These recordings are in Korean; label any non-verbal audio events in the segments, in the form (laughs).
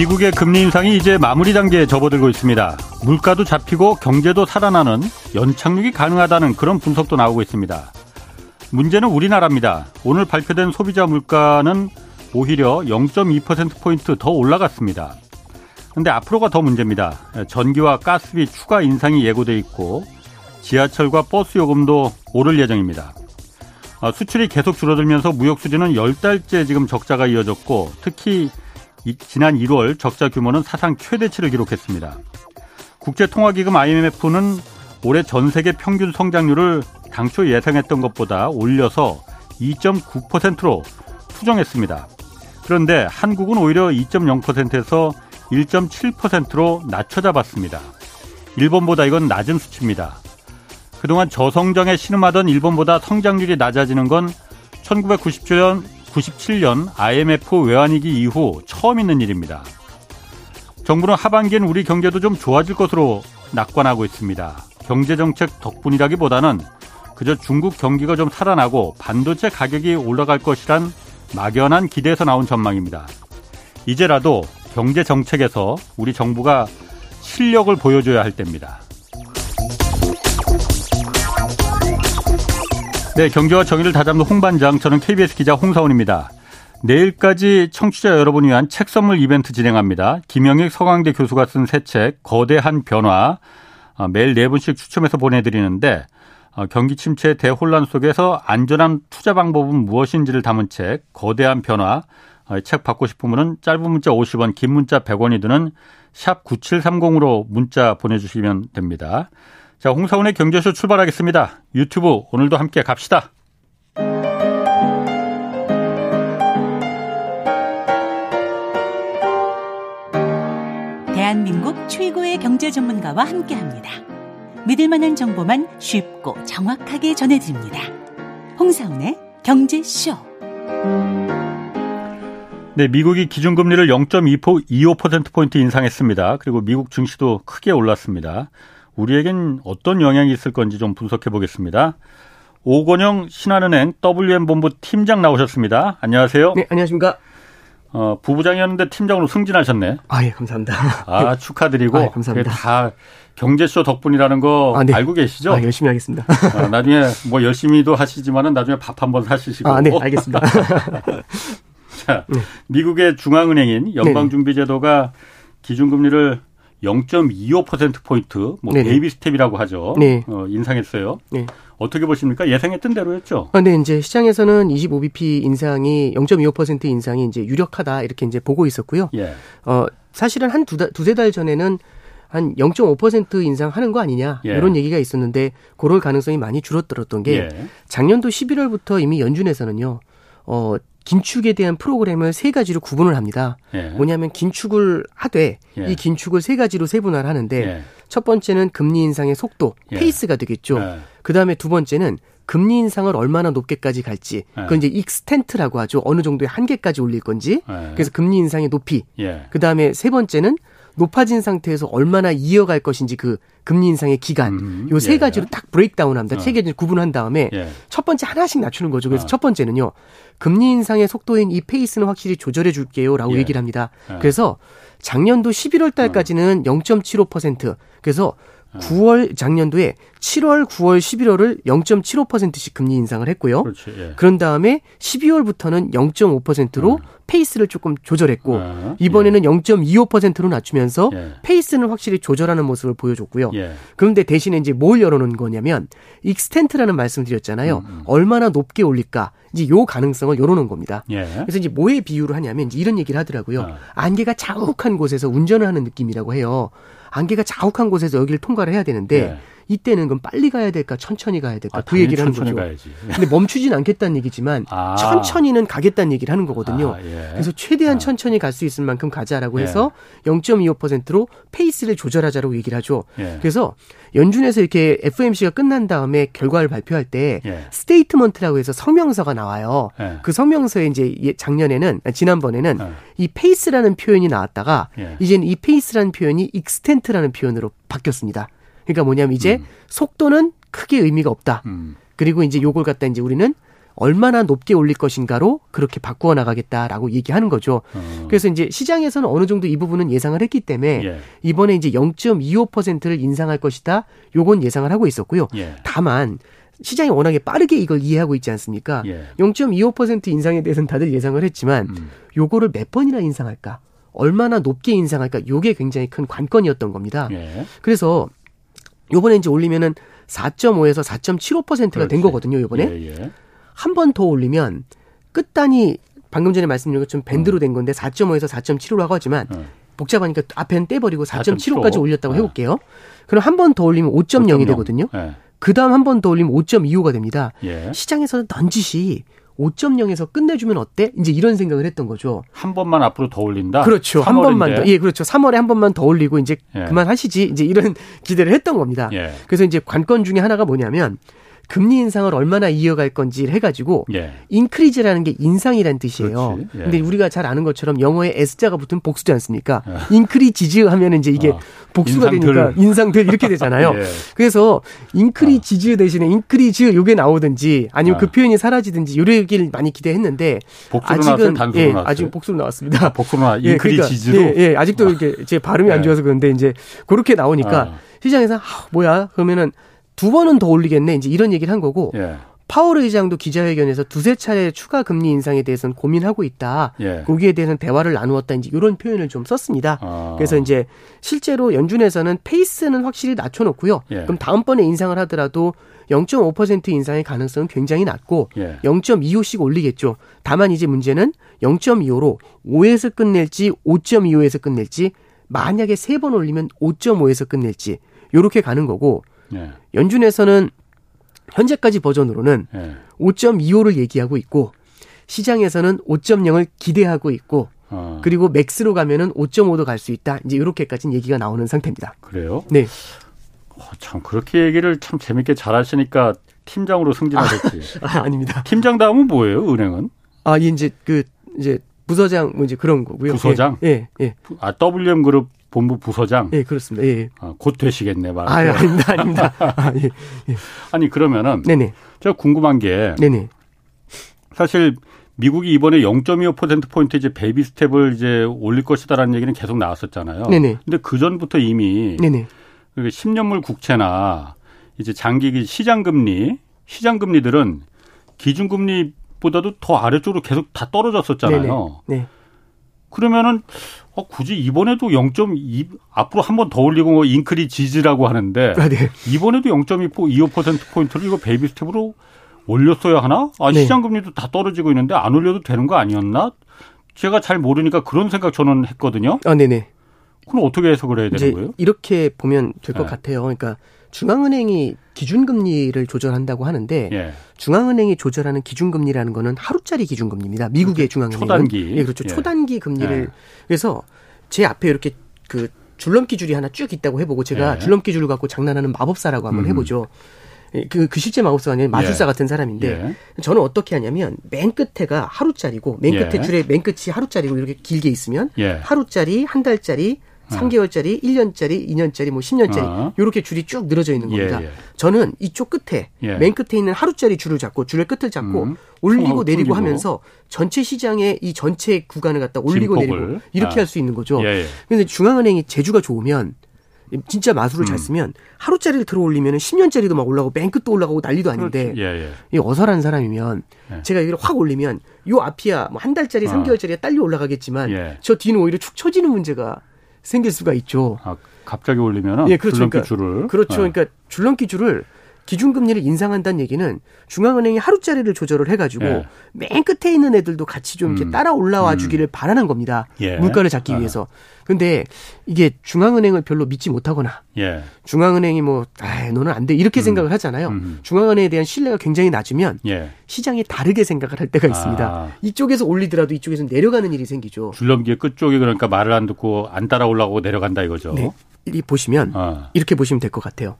미국의 금리 인상이 이제 마무리 단계에 접어들고 있습니다. 물가도 잡히고 경제도 살아나는 연착륙이 가능하다는 그런 분석도 나오고 있습니다. 문제는 우리나라입니다. 오늘 발표된 소비자 물가는 오히려 0.2%포인트 더 올라갔습니다. 근데 앞으로가 더 문제입니다. 전기와 가스비 추가 인상이 예고돼 있고 지하철과 버스 요금도 오를 예정입니다. 아, 수출이 계속 줄어들면서 무역 수지는 10달째 지금 적자가 이어졌고 특히 지난 1월 적자 규모는 사상 최대치를 기록했습니다. 국제통화기금 IMF는 올해 전 세계 평균 성장률을 당초 예상했던 것보다 올려서 2.9%로 수정했습니다. 그런데 한국은 오히려 2.0%에서 1.7%로 낮춰 잡았습니다. 일본보다 이건 낮은 수치입니다. 그동안 저성장에 신음하던 일본보다 성장률이 낮아지는 건 1997년 97년 IMF 외환위기 이후 처음 있는 일입니다. 정부는 하반기엔 우리 경제도 좀 좋아질 것으로 낙관하고 있습니다. 경제정책 덕분이라기보다는 그저 중국 경기가 좀 살아나고 반도체 가격이 올라갈 것이란 막연한 기대에서 나온 전망입니다. 이제라도 경제정책에서 우리 정부가 실력을 보여줘야 할 때입니다. 네, 경제와 정의를 다잡는 홍반장, 저는 KBS 기자 홍사원입니다. 내일까지 청취자 여러분 위한 책 선물 이벤트 진행합니다. 김영익 서강대 교수가 쓴 새 책, 거대한 변화, 어, 매일 네 분씩 추첨해서 보내드리는데, 어, 경기 침체 대혼란 속에서 안전한 투자 방법은 무엇인지를 담은 책, 거대한 변화, 어, 책 받고 싶으면 짧은 문자 50원, 긴 문자 100원이 드는 샵 9730으로 문자 보내주시면 됩니다. 자, 홍사원의 경제쇼 출발하겠습니다. 유튜브 오늘도 함께 갑시다. 대한민국 최고의 경제 전문가와 함께 합니다. 믿을 만한 정보만 쉽고 정확하게 전해드립니다. 홍사원의 경제쇼. 네, 미국이 기준금리를 0.25%포인트 인상했습니다. 그리고 미국 증시도 크게 올랐습니다. 우리에겐 어떤 영향이 있을 건지 좀 분석해 보겠습니다. 오건영 신한은행 WM본부 팀장 나오셨습니다. 안녕하세요. 네, 안녕하십니까. 어, 부부장이었는데 팀장으로 승진하셨네. 아, 예, 감사합니다. 아, 축하드리고. (laughs) 아, 감사합니다. 다 경제쇼 덕분이라는 거 아, 네. 알고 계시죠? 아, 열심히 하겠습니다. 어, 나중에 뭐 열심히도 하시지만은 나중에 밥 한번 사시시고. 아, 네, 알겠습니다. (laughs) 자, 네. 미국의 중앙은행인 연방준비제도가 기준금리를 0.25%포인트, 뭐 네네. baby step이라고 하죠. 네. 어, 인상했어요. 네. 어떻게 보십니까? 예상했던 대로였죠. 아, 네, 이제 시장에서는 25bp 인상이 0.25% 인상이 이제 유력하다 이렇게 이제 보고 있었고요. 예. 어, 사실은 한 두, 두세 달 전에는 한 0.5% 인상하는 거 아니냐 예. 이런 얘기가 있었는데 그럴 가능성이 많이 줄어들었던 게 예. 작년도 11월부터 이미 연준에서는요. 어, 긴축에 대한 프로그램을 세 가지로 구분을 합니다. 예. 뭐냐면 긴축을 하되 예. 이 긴축을 세 가지로 세분화를 하는데 예. 첫 번째는 금리 인상의 속도, 예. pace가 되겠죠. 예. 그 다음에 두 번째는 금리 인상을 얼마나 높게까지 갈지 예. 그건 이제 extent라고 하죠. 어느 정도의 한계까지 올릴 건지. 그래서 금리 인상의 높이. 그 다음에 세 번째는 높아진 상태에서 얼마나 이어갈 것인지 그 금리 인상의 기간 음, 요세 예. 가지로 딱 breakdown합니다. 어. 세 개를 구분한 다음에 예. 첫 번째 하나씩 낮추는 거죠. 그래서 어. 첫 번째는요. 금리 인상의 속도인 이 페이스는 확실히 조절해 줄게요라고 예. 얘기를 합니다. 예. 그래서 작년도 11월 달까지는 어. 0.75% 그래서 9월 작년도에 7월, 9월, 11월을 0.75%씩 금리 인상을 했고요. 그렇지, 예. 그런 다음에 12월부터는 0.5%로 음. 페이스를 조금 조절했고 아, 이번에는 예. 0.25%로 낮추면서 예. 페이스는 확실히 조절하는 모습을 보여줬고요. 예. 그런데 대신에 이제 뭘 열어놓은 거냐면 extent라는 말씀 드렸잖아요. 음, 음. 얼마나 높게 올릴까 이제 요 가능성을 열어놓은 겁니다. 예. 그래서 이제 뭐에 비유를 하냐면 이제 이런 얘기를 하더라고요. 아. 안개가 자욱한 곳에서 운전을 하는 느낌이라고 해요. 안개가 자욱한 곳에서 여기를 통과를 해야 되는데 예. 이때는 그럼 빨리 가야 될까 천천히 가야 될까 아, 그 얘기를 하는 거죠. 가야지. (laughs) 근데 멈추진 않겠다는 얘기지만 아. 천천히는 가겠다는 얘기를 하는 거거든요. 아, 예. 그래서 최대한 아. 천천히 갈 수 있을 만큼 가자라고 예. 해서 0.25%로 페이스를 조절하자라고 얘기를 하죠. 예. 그래서 연준에서 이렇게 FOMC가 끝난 다음에 결과를 발표할 때 예. statement라고 해서 성명서가 나와요. 예. 그 성명서에 이제 작년에는 지난번에는 이 pace라는 표현이 나왔다가 이제는 이 pace라는 표현이 extent라는 표현으로 바뀌었습니다. 그러니까 뭐냐면 이제 음. 속도는 크게 의미가 없다. 음. 그리고 이제 요걸 갖다 이제 우리는 얼마나 높게 올릴 것인가로 그렇게 바꾸어 나가겠다라고 얘기하는 거죠. 어. 그래서 이제 시장에서는 어느 정도 이 부분은 예상을 했기 때문에 예. 이번에 이제 0.25%를 인상할 것이다. 요건 예상을 하고 있었고요. 예. 다만 시장이 워낙에 빠르게 이걸 이해하고 있지 않습니까? 예. 0.25% 인상에 대해서는 다들 예상을 했지만 음. 요거를 몇 번이나 인상할까? 얼마나 높게 인상할까? 요게 굉장히 큰 관건이었던 겁니다. 예. 그래서 요번에 이제 올리면은 4.5에서 4.75%가 된 거거든요, 요번에. 예, 예. 한번 더 올리면 끝단이 방금 전에 말씀드린 것처럼 밴드로 음. 된 건데 4.5에서 4.75라고 하지만 음. 복잡하니까 앞에는 떼버리고 4.75까지 올렸다고 해볼게요. 그럼 한 번 더 올리면 5.0이 되거든요. 네. 그 다음 한 번 더 올리면 5.25가 됩니다. 예. 시장에서는 넌지시 5.0에서 끝내주면 어때? 이제 이런 생각을 했던 거죠. 한 번만 앞으로 더 올린다? 그렇죠. 한 번만 더. 예, 그렇죠. 3월에 한 번만 더 올리고 이제 예. 그만하시지. 이제 이런 (laughs) 기대를 했던 겁니다. 예. 그래서 이제 관건 중에 하나가 뭐냐면 금리 인상을 얼마나 이어갈 건지 해가지고 예. 인크리즈라는 게 인상이란 뜻이에요. 예. 근데 우리가 잘 아는 것처럼 영어에 S자가 붙은 복수지 않습니까? 예. 인크리지즈 하면 이제 이게 어. 복수가 인상들. 되니까 인상들 이렇게 되잖아요. (laughs) 예. 그래서 인크리지즈 대신에 인크리즈 요게 나오든지 아니면 그 아. 표현이 사라지든지 요런 얘기를 많이 기대했는데 아직은 예, 아직 복수로 나왔습니다. 복수로 나 (laughs) 인크리지즈로 예, 예, 아직도 아. 이렇게 제 발음이 안 예. 좋아서 그런데 이제 그렇게 나오니까 아. 시장에서 아, 뭐야 그러면은 두 번은 더 올리겠네. 이제 이런 얘기를 한 거고. 예. 파월 의장도 기자회견에서 두세 차례 추가 금리 인상에 대해서는 고민하고 있다. 예. 거기에 대해서는 대화를 나누었다. 이제 이런 표현을 좀 썼습니다. 아. 그래서 이제 실제로 연준에서는 페이스는 확실히 낮춰놓고요. 예. 그럼 다음번에 인상을 하더라도 0.5% 인상의 가능성은 굉장히 낮고 예. 0.25씩 올리겠죠. 다만 이제 문제는 0.25로 5에서 끝낼지 5.25에서 끝낼지 만약에 세 번 올리면 5.5에서 끝낼지 요렇게 가는 거고 예. 연준에서는 현재까지 버전으로는 예. 5.25를 얘기하고 있고 시장에서는 5.0을 기대하고 있고 어. 그리고 맥스로 가면은 5.5도 갈 수 있다. 이제 이렇게까지는 얘기가 나오는 상태입니다. 그래요? 네. 어, 참 그렇게 얘기를 참 재밌게 잘 하시니까 팀장으로 승진하셨지. (laughs) 아, 아닙니다. 팀장 다음은 뭐예요? 은행은? 아, 이제 그 이제 부서장 뭐 이제 그런 거고요. 부서장? 예, 예. 아, WM 그룹 본부 부서장. 예, 그렇습니다. 예. 아, 곧 되시겠네, 말. 아, 아닙니다, 아닙니다. 아, 예, 예. 아니 그러면은 네네. 제가 궁금한 게 네네. 사실 미국이 이번에 0.25% 포인트 이제 baby step을 이제 올릴 것이다라는 얘기는 계속 나왔었잖아요. 네네. 근데 그 전부터 이미 네네. 10년물 국채나 이제 장기 시장 금리, 시장 금리들은 기준 금리보다도 더 아래쪽으로 계속 다 떨어졌었잖아요. 네네. 네. 그러면은 어, 굳이 이번에도 0.2 앞으로 한 번 더 올리고 뭐 increases라고 하는데 아, 네. 이번에도 0.25% 포인트를 이거 baby step으로 올렸어야 하나? 아, 네. 시장 금리도 다 떨어지고 있는데 안 올려도 되는 거 아니었나? 제가 잘 모르니까 그런 생각 저는 했거든요. 아, 네네. 그럼 어떻게 해석을 해야 되는 거예요? 이렇게 보면 될것 네. 같아요. 그러니까 중앙은행이 기준금리를 조절한다고 하는데 예. 중앙은행이 조절하는 기준금리라는 거는 하루짜리 기준금리입니다. 미국의 그렇죠. 중앙은행 초단기. 예, 그렇죠. 예. 초단기 금리를 예. 그래서 제 앞에 이렇게 그 줄넘기 줄이 하나 쭉 있다고 해보고 제가 예. 줄넘기 줄을 갖고 장난하는 마법사라고 한번 음. 해보죠. 예, 그, 그 실제 마법사가 아니라 마술사 예. 같은 사람인데 저는 어떻게 하냐면 맨 끝에가 하루짜리고 맨 끝에 줄에 맨 끝이 하루짜리고 이렇게 길게 있으면 하루짜리 한 달짜리 3개월짜리, 1년짜리, 2년짜리, 뭐 10년짜리 어. 이렇게 줄이 쭉 늘어져 있는 겁니다. 예, 예. 저는 이쪽 끝에 예. 맨 끝에 있는 하루짜리 줄을 잡고 줄의 끝을 잡고 음. 올리고 내리고 하면서 전체 시장의 이 전체 구간을 갖다 올리고 진폭을. 내리고 이렇게 아. 할수 있는 거죠. 그런데 예, 예. 중앙은행이 제주가 좋으면 진짜 마술을 음. 잘 쓰면 하루짜리를 들어 올리면 10년짜리도 막 올라가고 맨 끝도 올라가고 난리도 아닌데 예, 예. 이 어설한 사람이면 예. 제가 이걸 확 올리면 요 앞이야 뭐 한 달짜리, 어. 3개월짜리가 딸려 올라가겠지만 예. 저 뒤는 오히려 축 처지는 문제가 생길 수가 있죠. 아, 갑자기 올리면 예, 그렇죠. 줄넘기 그러니까, 줄을 그렇죠. 네. 그러니까 줄넘기 줄을 기준금리를 인상한다는 얘기는 중앙은행이 하루짜리를 조절을 해가지고 예. 맨 끝에 있는 애들도 같이 좀 이렇게 음. 따라 올라와 음. 주기를 음. 바라는 겁니다. 예. 물가를 잡기 아. 위해서. 근데 이게 중앙은행을 별로 믿지 못하거나 예. 중앙은행이 뭐, 아, 너는 안 돼. 이렇게 음. 생각을 하잖아요. 음. 중앙은행에 대한 신뢰가 굉장히 낮으면 예. 시장이 다르게 생각을 할 때가 있습니다. 아. 이쪽에서 올리더라도 이쪽에서 내려가는 일이 생기죠. 줄넘기의 끝쪽이 그러니까 말을 안 듣고 안 따라 올라오고 내려간다 이거죠. 네. 이 보시면 아. 이렇게 보시면 될 것 같아요.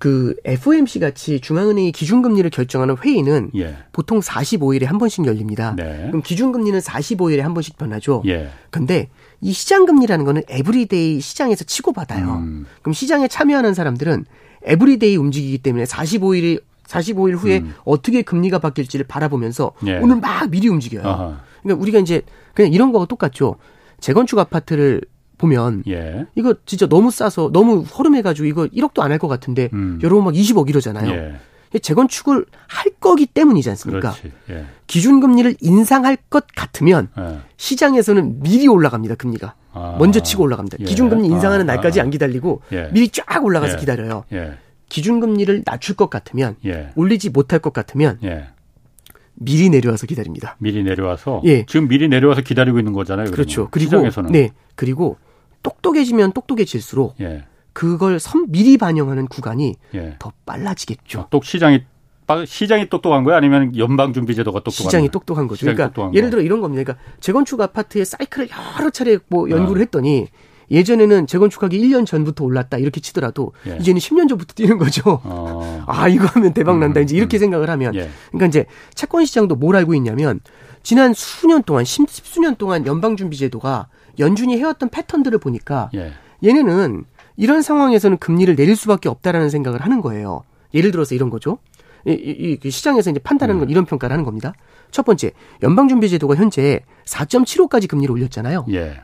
그 FOMC 같이 중앙은행이 기준금리를 결정하는 회의는 예. 보통 45일에 한 번씩 열립니다. 네. 그럼 기준금리는 45일에 한 번씩 변하죠. 예. 근데 이 시장금리라는 거는 every day 시장에서 치고받아요. 음. 그럼 시장에 참여하는 사람들은 every day 움직이기 때문에 45일이 45일 후에 음. 어떻게 금리가 바뀔지를 바라보면서 예. 오늘 막 미리 움직여요. 아하. 그러니까 우리가 이제 그냥 이런 거하고 똑같죠. 재건축 아파트를 보면 예. 이거 진짜 너무 싸서 너무 허름해가지고 이거 1억도 안 할 것 같은데 음. 여러분 막 20억 이러잖아요. 예. 재건축을 할 거기 때문이지 않습니까? 예. 기준금리를 인상할 것 같으면 예. 시장에서는 미리 올라갑니다 금리가 아. 먼저 치고 올라갑니다. 예. 기준금리 인상하는 아. 날까지 안 기다리고 예. 미리 쫙 올라가서 기다려요. 기준금리를 낮출 것 같으면 올리지 못할 것 같으면 미리 내려와서 기다립니다. 미리 내려와서 예. 지금 미리 내려와서 기다리고 있는 거잖아요. 그렇죠. 그리고 시장에서는. 네. 그리고 똑똑해지면 똑똑해질수록 예. 그걸 선 미리 반영하는 구간이 예. 더 빨라지겠죠. 아, 똑 시장이 시장이 똑똑한 거야 아니면 연방 준비제도가 똑똑한 시장이 거야? 똑똑한 거죠. 그러니까 예를 들어 이런 겁니다. 그러니까 재건축 아파트의 사이클을 여러 차례 뭐 연구를 어. 했더니 예전에는 재건축하기 1년 전부터 올랐다 이렇게 치더라도 예. 이제는 10년 전부터 뛰는 거죠. 어. (laughs) 아 이거 하면 대박 난다 음, 이제 이렇게 음. 생각을 하면 예. 그러니까 이제 채권 시장도 뭘 알고 있냐면 지난 수년 동안 십수년 동안 연방준비제도가 연준이 해왔던 패턴들을 보니까 예. 얘네는 이런 상황에서는 금리를 내릴 수밖에 없다라는 생각을 하는 거예요. 예를 들어서 이런 거죠. 이, 이, 이 시장에서 이제 판단하는 건 음. 이런 평가를 하는 겁니다. 첫 번째, 연방준비제도가 현재 4.75까지 금리를 올렸잖아요. 예.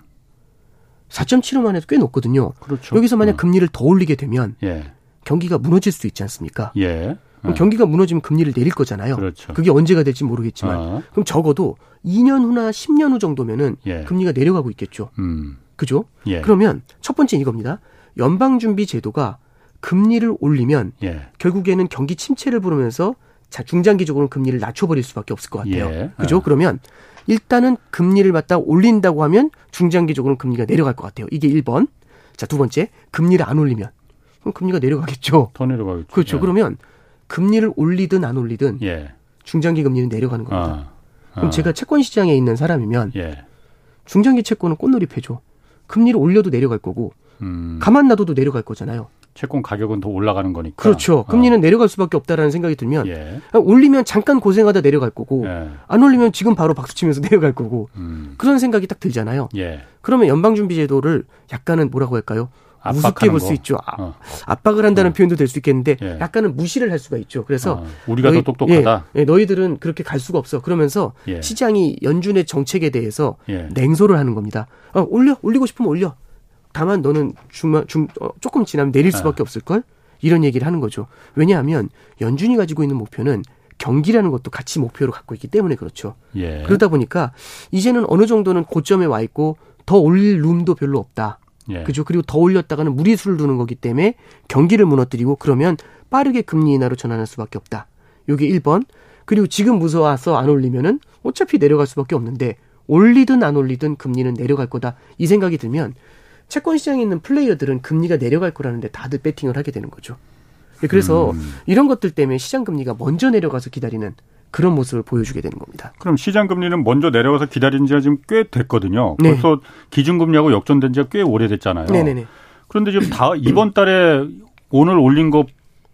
4.75만 해도 꽤 높거든요. 그렇죠. 여기서 만약 음. 금리를 더 올리게 되면 예. 경기가 무너질 수 있지 않습니까? 예. 네. 경기가 무너지면 금리를 내릴 거잖아요. 그렇죠. 그게 언제가 될지 모르겠지만 어. 그럼 적어도 2년 후나 10년 후 정도면은 예. 금리가 내려가고 있겠죠. 음. 그죠? 예. 그러면 첫 번째 이겁니다. 연방준비 제도가 금리를 올리면 예. 결국에는 경기 침체를 부르면서 자 중장기적으로 금리를 낮춰버릴 수밖에 없을 것 같아요. 예. 그죠? 어. 그러면 일단은 금리를 갖다 올린다고 하면 중장기적으로는 금리가 내려갈 것 같아요. 이게 1번. 자, 두 번째, 금리를 안 올리면 그럼 금리가 내려가겠죠. 더 내려가겠죠. 그렇죠. 예. 그러면 금리를 올리든 안 올리든 예. 중장기 금리는 내려가는 겁니다. 아. 아. 그럼 제가 채권 시장에 있는 사람이면 예. 중장기 채권은 꽃놀이 패죠. 금리를 올려도 내려갈 거고 음. 가만 놔둬도 내려갈 거잖아요. 채권 가격은 더 올라가는 거니까. 그렇죠. 금리는 어. 내려갈 수밖에 없다라는 생각이 들면 예. 올리면 잠깐 고생하다 내려갈 거고 예. 안 올리면 지금 바로 박수치면서 (laughs) 내려갈 거고 음. 그런 생각이 딱 들잖아요. 예. 그러면 연방준비제도를 약간은 뭐라고 할까요? 우습게 볼 수 있죠. 아, 어. 압박을 한다는 어. 표현도 될 수 있겠는데 예. 약간은 무시를 할 수가 있죠. 그래서 어. 우리가 너희, 더 똑똑하다. 예, 예, 너희들은 그렇게 갈 수가 없어. 그러면서 예. 시장이 연준의 정책에 대해서 예. 냉소를 하는 겁니다. 어, 올려 올리고 싶으면 올려. 다만 너는 중, 중 어, 조금 지나면 내릴 아. 수밖에 없을 걸. 이런 얘기를 하는 거죠. 왜냐하면 연준이 가지고 있는 목표는 경기라는 것도 같이 목표로 갖고 있기 때문에 그렇죠. 예. 그러다 보니까 이제는 어느 정도는 고점에 와 있고 더 올릴 룸도 별로 없다. 예. 그죠? 그리고 더 올렸다가는 무리수를 두는 거기 때문에 경기를 무너뜨리고 그러면 빠르게 금리 인하로 전환할 수밖에 없다. 요게 1번. 그리고 지금 무서워서 안 올리면은 어차피 내려갈 수밖에 없는데 올리든 안 올리든 금리는 내려갈 거다. 이 생각이 들면 채권 시장에 있는 플레이어들은 금리가 내려갈 거라는데 다들 배팅을 하게 되는 거죠. 그래서 음. 이런 것들 때문에 시장 금리가 먼저 내려가서 기다리는 그런 모습을 보여주게 되는 겁니다. 그럼 시장 금리는 먼저 내려가서 기다린 지가 지금 꽤 됐거든요. 네. 벌써 기준금리하고 역전된 지가 꽤 오래됐잖아요. 네네네. 그런데 지금 다 이번 달에 오늘 올린 것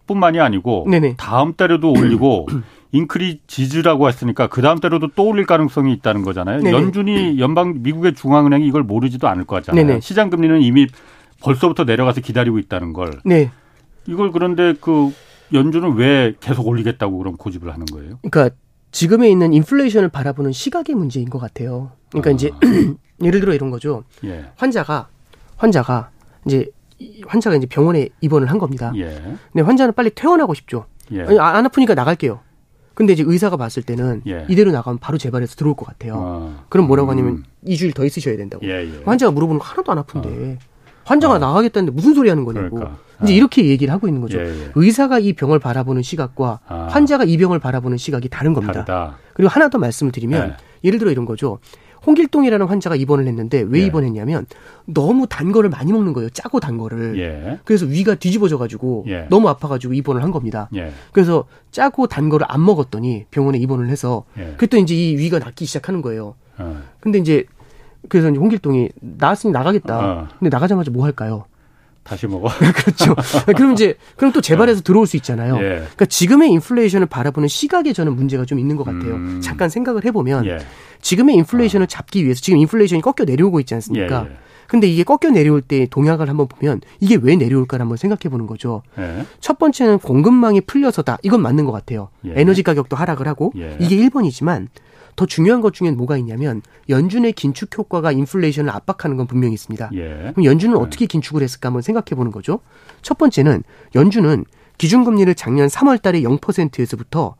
뿐만이 아니고 네네. 다음 달에도 올리고 (clears throat) 인크리지즈라고 했으니까 그 다음 달에도 또 올릴 가능성이 있다는 거잖아요. 네네. 연준이 연방 미국의 중앙은행이 이걸 모르지도 않을 거잖아요. 네네. 시장 금리는 이미 벌써부터 내려가서 기다리고 있다는 걸. 네. 이걸 그런데 그 연준은 왜 계속 올리겠다고 그럼 고집을 하는 거예요? 그러니까 지금에 있는 인플레이션을 바라보는 시각의 문제인 것 같아요. 그러니까 아. 이제 (clears throat) 예를 들어 이런 거죠. 예. 환자가 환자가 이제 환자가 이제 병원에 입원을 한 겁니다. 예. 근데 환자는 빨리 퇴원하고 싶죠. 예. 아니, 아, 안 아프니까 나갈게요. 근데 이제 의사가 봤을 때는 예. 이대로 나가면 바로 재발해서 들어올 것 같아요. 아. 그럼 뭐라고 음. 하냐면 2주일 더 있으셔야 된다고. 예, 예. 환자가 물어보는 거 하나도 안 아픈데. 아. 환자가 어. 나가겠다는데 무슨 소리 하는 거냐고. 그러니까. 이제 아. 이렇게 얘기를 하고 있는 거죠. 예, 예. 의사가 이 병을 바라보는 시각과 아. 환자가 이 병을 바라보는 시각이 다른 겁니다. 다르다. 그리고 하나 더 말씀을 드리면 예. 예를 들어 이런 거죠. 홍길동이라는 환자가 입원을 했는데 왜 예. 입원했냐면 너무 단 거를 많이 먹는 거예요. 짜고 단 거를. 예. 그래서 위가 뒤집어져 가지고 예. 너무 아파 가지고 입원을 한 겁니다. 그래서 짜고 단 거를 안 먹었더니 병원에 입원을 해서 그랬더니 이제 이 위가 낫기 시작하는 거예요. 어. 근데 이제 그래서 이제 홍길동이 나왔으니 나가겠다. 어. 근데 나가자마자 뭐 할까요? 다시 먹어. (laughs) 그렇죠. 그럼 이제 그럼 또 재발해서 어. 들어올 수 있잖아요. 예. 그러니까 지금의 인플레이션을 바라보는 시각에 저는 문제가 좀 있는 것 같아요. 음. 잠깐 생각을 해보면 예. 지금의 인플레이션을 어. 잡기 위해서 지금 인플레이션이 꺾여 내려오고 있지 않습니까? 예, 예. 근데 이게 꺾여 내려올 때 동향을 한번 보면 이게 왜 내려올까를 한번 생각해 보는 거죠. 예. 첫 번째는 공급망이 풀려서다. 이건 맞는 것 같아요. 예. 에너지 가격도 하락을 하고 이게 1번이지만 더 중요한 것 중엔 뭐가 있냐면 연준의 긴축 효과가 인플레이션을 압박하는 건 분명히 있습니다. 예. 그럼 연준은 네. 어떻게 긴축을 했을까 한번 생각해 보는 거죠. 첫 번째는 연준은 기준금리를 작년 3월 달에 0%에서부터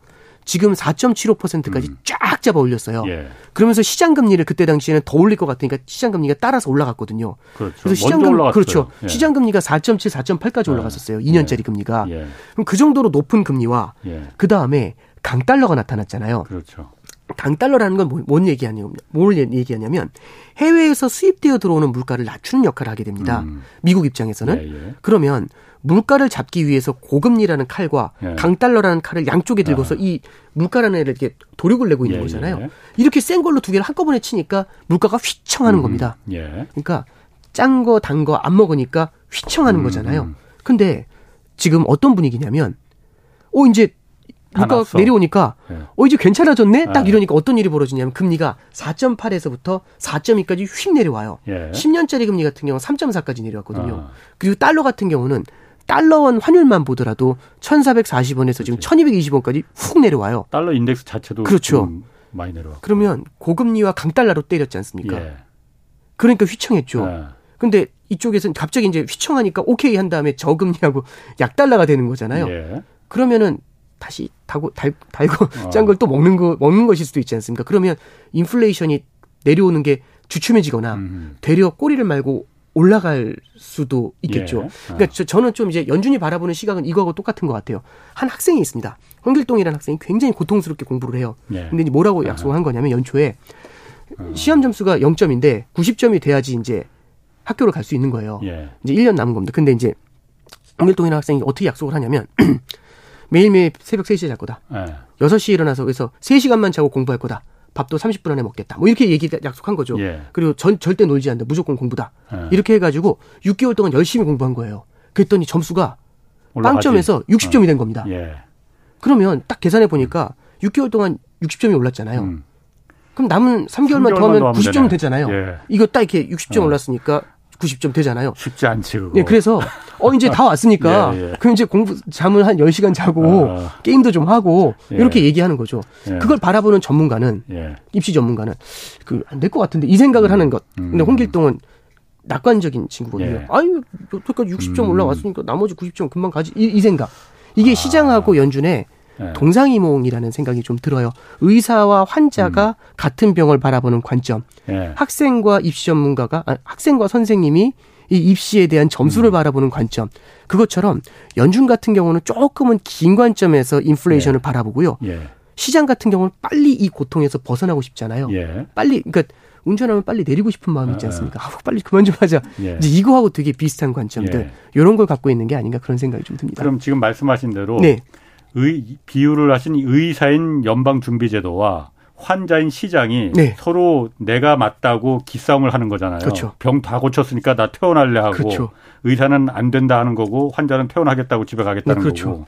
지금 4.75%까지 음. 쫙 잡아 올렸어요. 예. 그러면서 시장 금리를 그때 당시에는 더 올릴 것 같으니까 시장 금리가 따라서 올라갔거든요. 그렇죠. 그래서 시장 금 그렇죠. 예. 시장 금리가 4.7, 4.8까지 올라갔었어요. 2년짜리 예. 금리가. 예. 그럼 그 정도로 높은 금리와 예. 그 다음에 강달러가 나타났잖아요. 그렇죠. 강달러라는 건 뭐, 뭔 얘기하냐면 뭘 얘기하냐면 해외에서 수입되어 들어오는 물가를 낮추는 역할을 하게 됩니다. 음. 미국 입장에서는 예, 예. 그러면 물가를 잡기 위해서 고금리라는 칼과 예. 강달러라는 칼을 양쪽에 들고서 아. 이 물가라는 애를 이렇게 도륙을 내고 있는 예, 거잖아요. 예. 이렇게 센 걸로 두 개를 한꺼번에 치니까 물가가 휘청 하는 음. 겁니다. 예. 그러니까 짠 거 단 거 안 먹으니까 휘청 하는 음. 거잖아요. 근데 지금 어떤 분위기냐면 어 이제 물가 가 내려오니까 네. 어 이제 괜찮아졌네. 딱 네. 이러니까 어떤 일이 벌어지냐면 금리가 4.8에서부터 4.2까지 휙 내려와요. 예. 10년짜리 금리 같은 경우는 3.4까지 내려왔거든요. 아. 그리고 달러 같은 경우는 달러원 환율만 보더라도 1,440원에서 지금 1,220원까지 훅 내려와요. 달러 인덱스 자체도 그렇죠. 많이 내려와. 그러면 고금리와 강달러로 때렸지 않습니까? 예. 그러니까 휘청했죠. 예. 근데 이쪽에서는 갑자기 이제 휘청하니까 오케이 한 다음에 저금리하고 (laughs) 약달러가 되는 거잖아요. 예. 그러면은 다시 달고 달, 달고 (laughs) 어. 짠걸 또 먹는 거 먹는 것일 수도 있지 않습니까? 그러면 인플레이션이 내려오는 게 주춤해지거나 음. 되려 꼬리를 말고 올라갈 수도 있겠죠. 예. 그러니까 저, 저는 좀 이제 연준이 바라보는 시각은 이거하고 똑같은 것 같아요. 한 학생이 있습니다. 홍길동이라는 학생이 굉장히 고통스럽게 공부를 해요. 예. 근데 이제 뭐라고 약속을 한 거냐면 연초에 어. 시험 점수가 0점인데 90점이 돼야지 이제 학교를 갈 수 있는 거예요. 예. 이제 1년 남은 겁니다. 근데 이제 홍길동이라는 학생이 어떻게 약속을 하냐면 (clears throat) 매일매일 새벽 3시에 잘 거다. 네. 6시에 일어나서 그래서 3시간만 자고 공부할 거다. 밥도 30분 안에 먹겠다. 뭐 이렇게 얘기 약속한 거죠. 예. 그리고 전 절대 놀지 않는다. 무조건 공부다. 예. 이렇게 해가지고 6개월 동안 열심히 공부한 거예요. 그랬더니 점수가 올라가지. 빵점에서 60점이 된 겁니다. 예. 그러면 딱 계산해 보니까 6개월 동안 60점이 올랐잖아요. 음. 그럼 남은 3개월만, 3개월만 더 하면 90점 되잖아요. 예. 이거 딱 이렇게 60점 어. 올랐으니까 90점 되잖아요. 쉽지 않지, 그거. 네, 그래서, 어, 이제 다 왔으니까, (laughs) 예, 예. 그럼 이제 공부, 잠을 한 10시간 자고, 어. 게임도 좀 하고, 예. 이렇게 얘기하는 거죠. 예. 그걸 바라보는 전문가는, 예. 입시 전문가는, 그, 안 될 것 같은데, 이 생각을 음. 하는 것. 음. 근데 홍길동은 낙관적인 친구거든요. 예. 아유, 여태까지 60점 음. 올라왔으니까 나머지 90점 금방 가지. 이, 이 생각. 이게 아. 시장하고 연준에 네. 동상이몽이라는 생각이 좀 들어요. 의사와 환자가 음. 같은 병을 바라보는 관점. 네. 학생과 입시 전문가가 아, 학생과 선생님이 이 입시에 대한 점수를 음. 바라보는 관점. 그것처럼 연준 같은 경우는 조금은 긴 관점에서 인플레이션을 네. 바라보고요. 예. 시장 같은 경우는 빨리 이 고통에서 벗어나고 싶잖아요. 예. 빨리 그러니까 운전하면 빨리 내리고 싶은 마음이 있지 아. 않습니까? 아, 빨리 그만 좀 하자. 예. 이제 이거하고 되게 비슷한 관점들 예. 이런 걸 갖고 있는 게 아닌가 그런 생각이 좀 듭니다. 그럼 지금 말씀하신 대로 네. 의, 비유를 하신 의사인 연방준비제도와 환자인 시장이 네. 서로 내가 맞다고 기싸움을 하는 거잖아요. 그렇죠. 병다 고쳤으니까 나 퇴원할래 하고 그렇죠. 의사는 안 된다 하는 거고 환자는 퇴원하겠다고 집에 가겠다는 네, 그렇죠. 거고.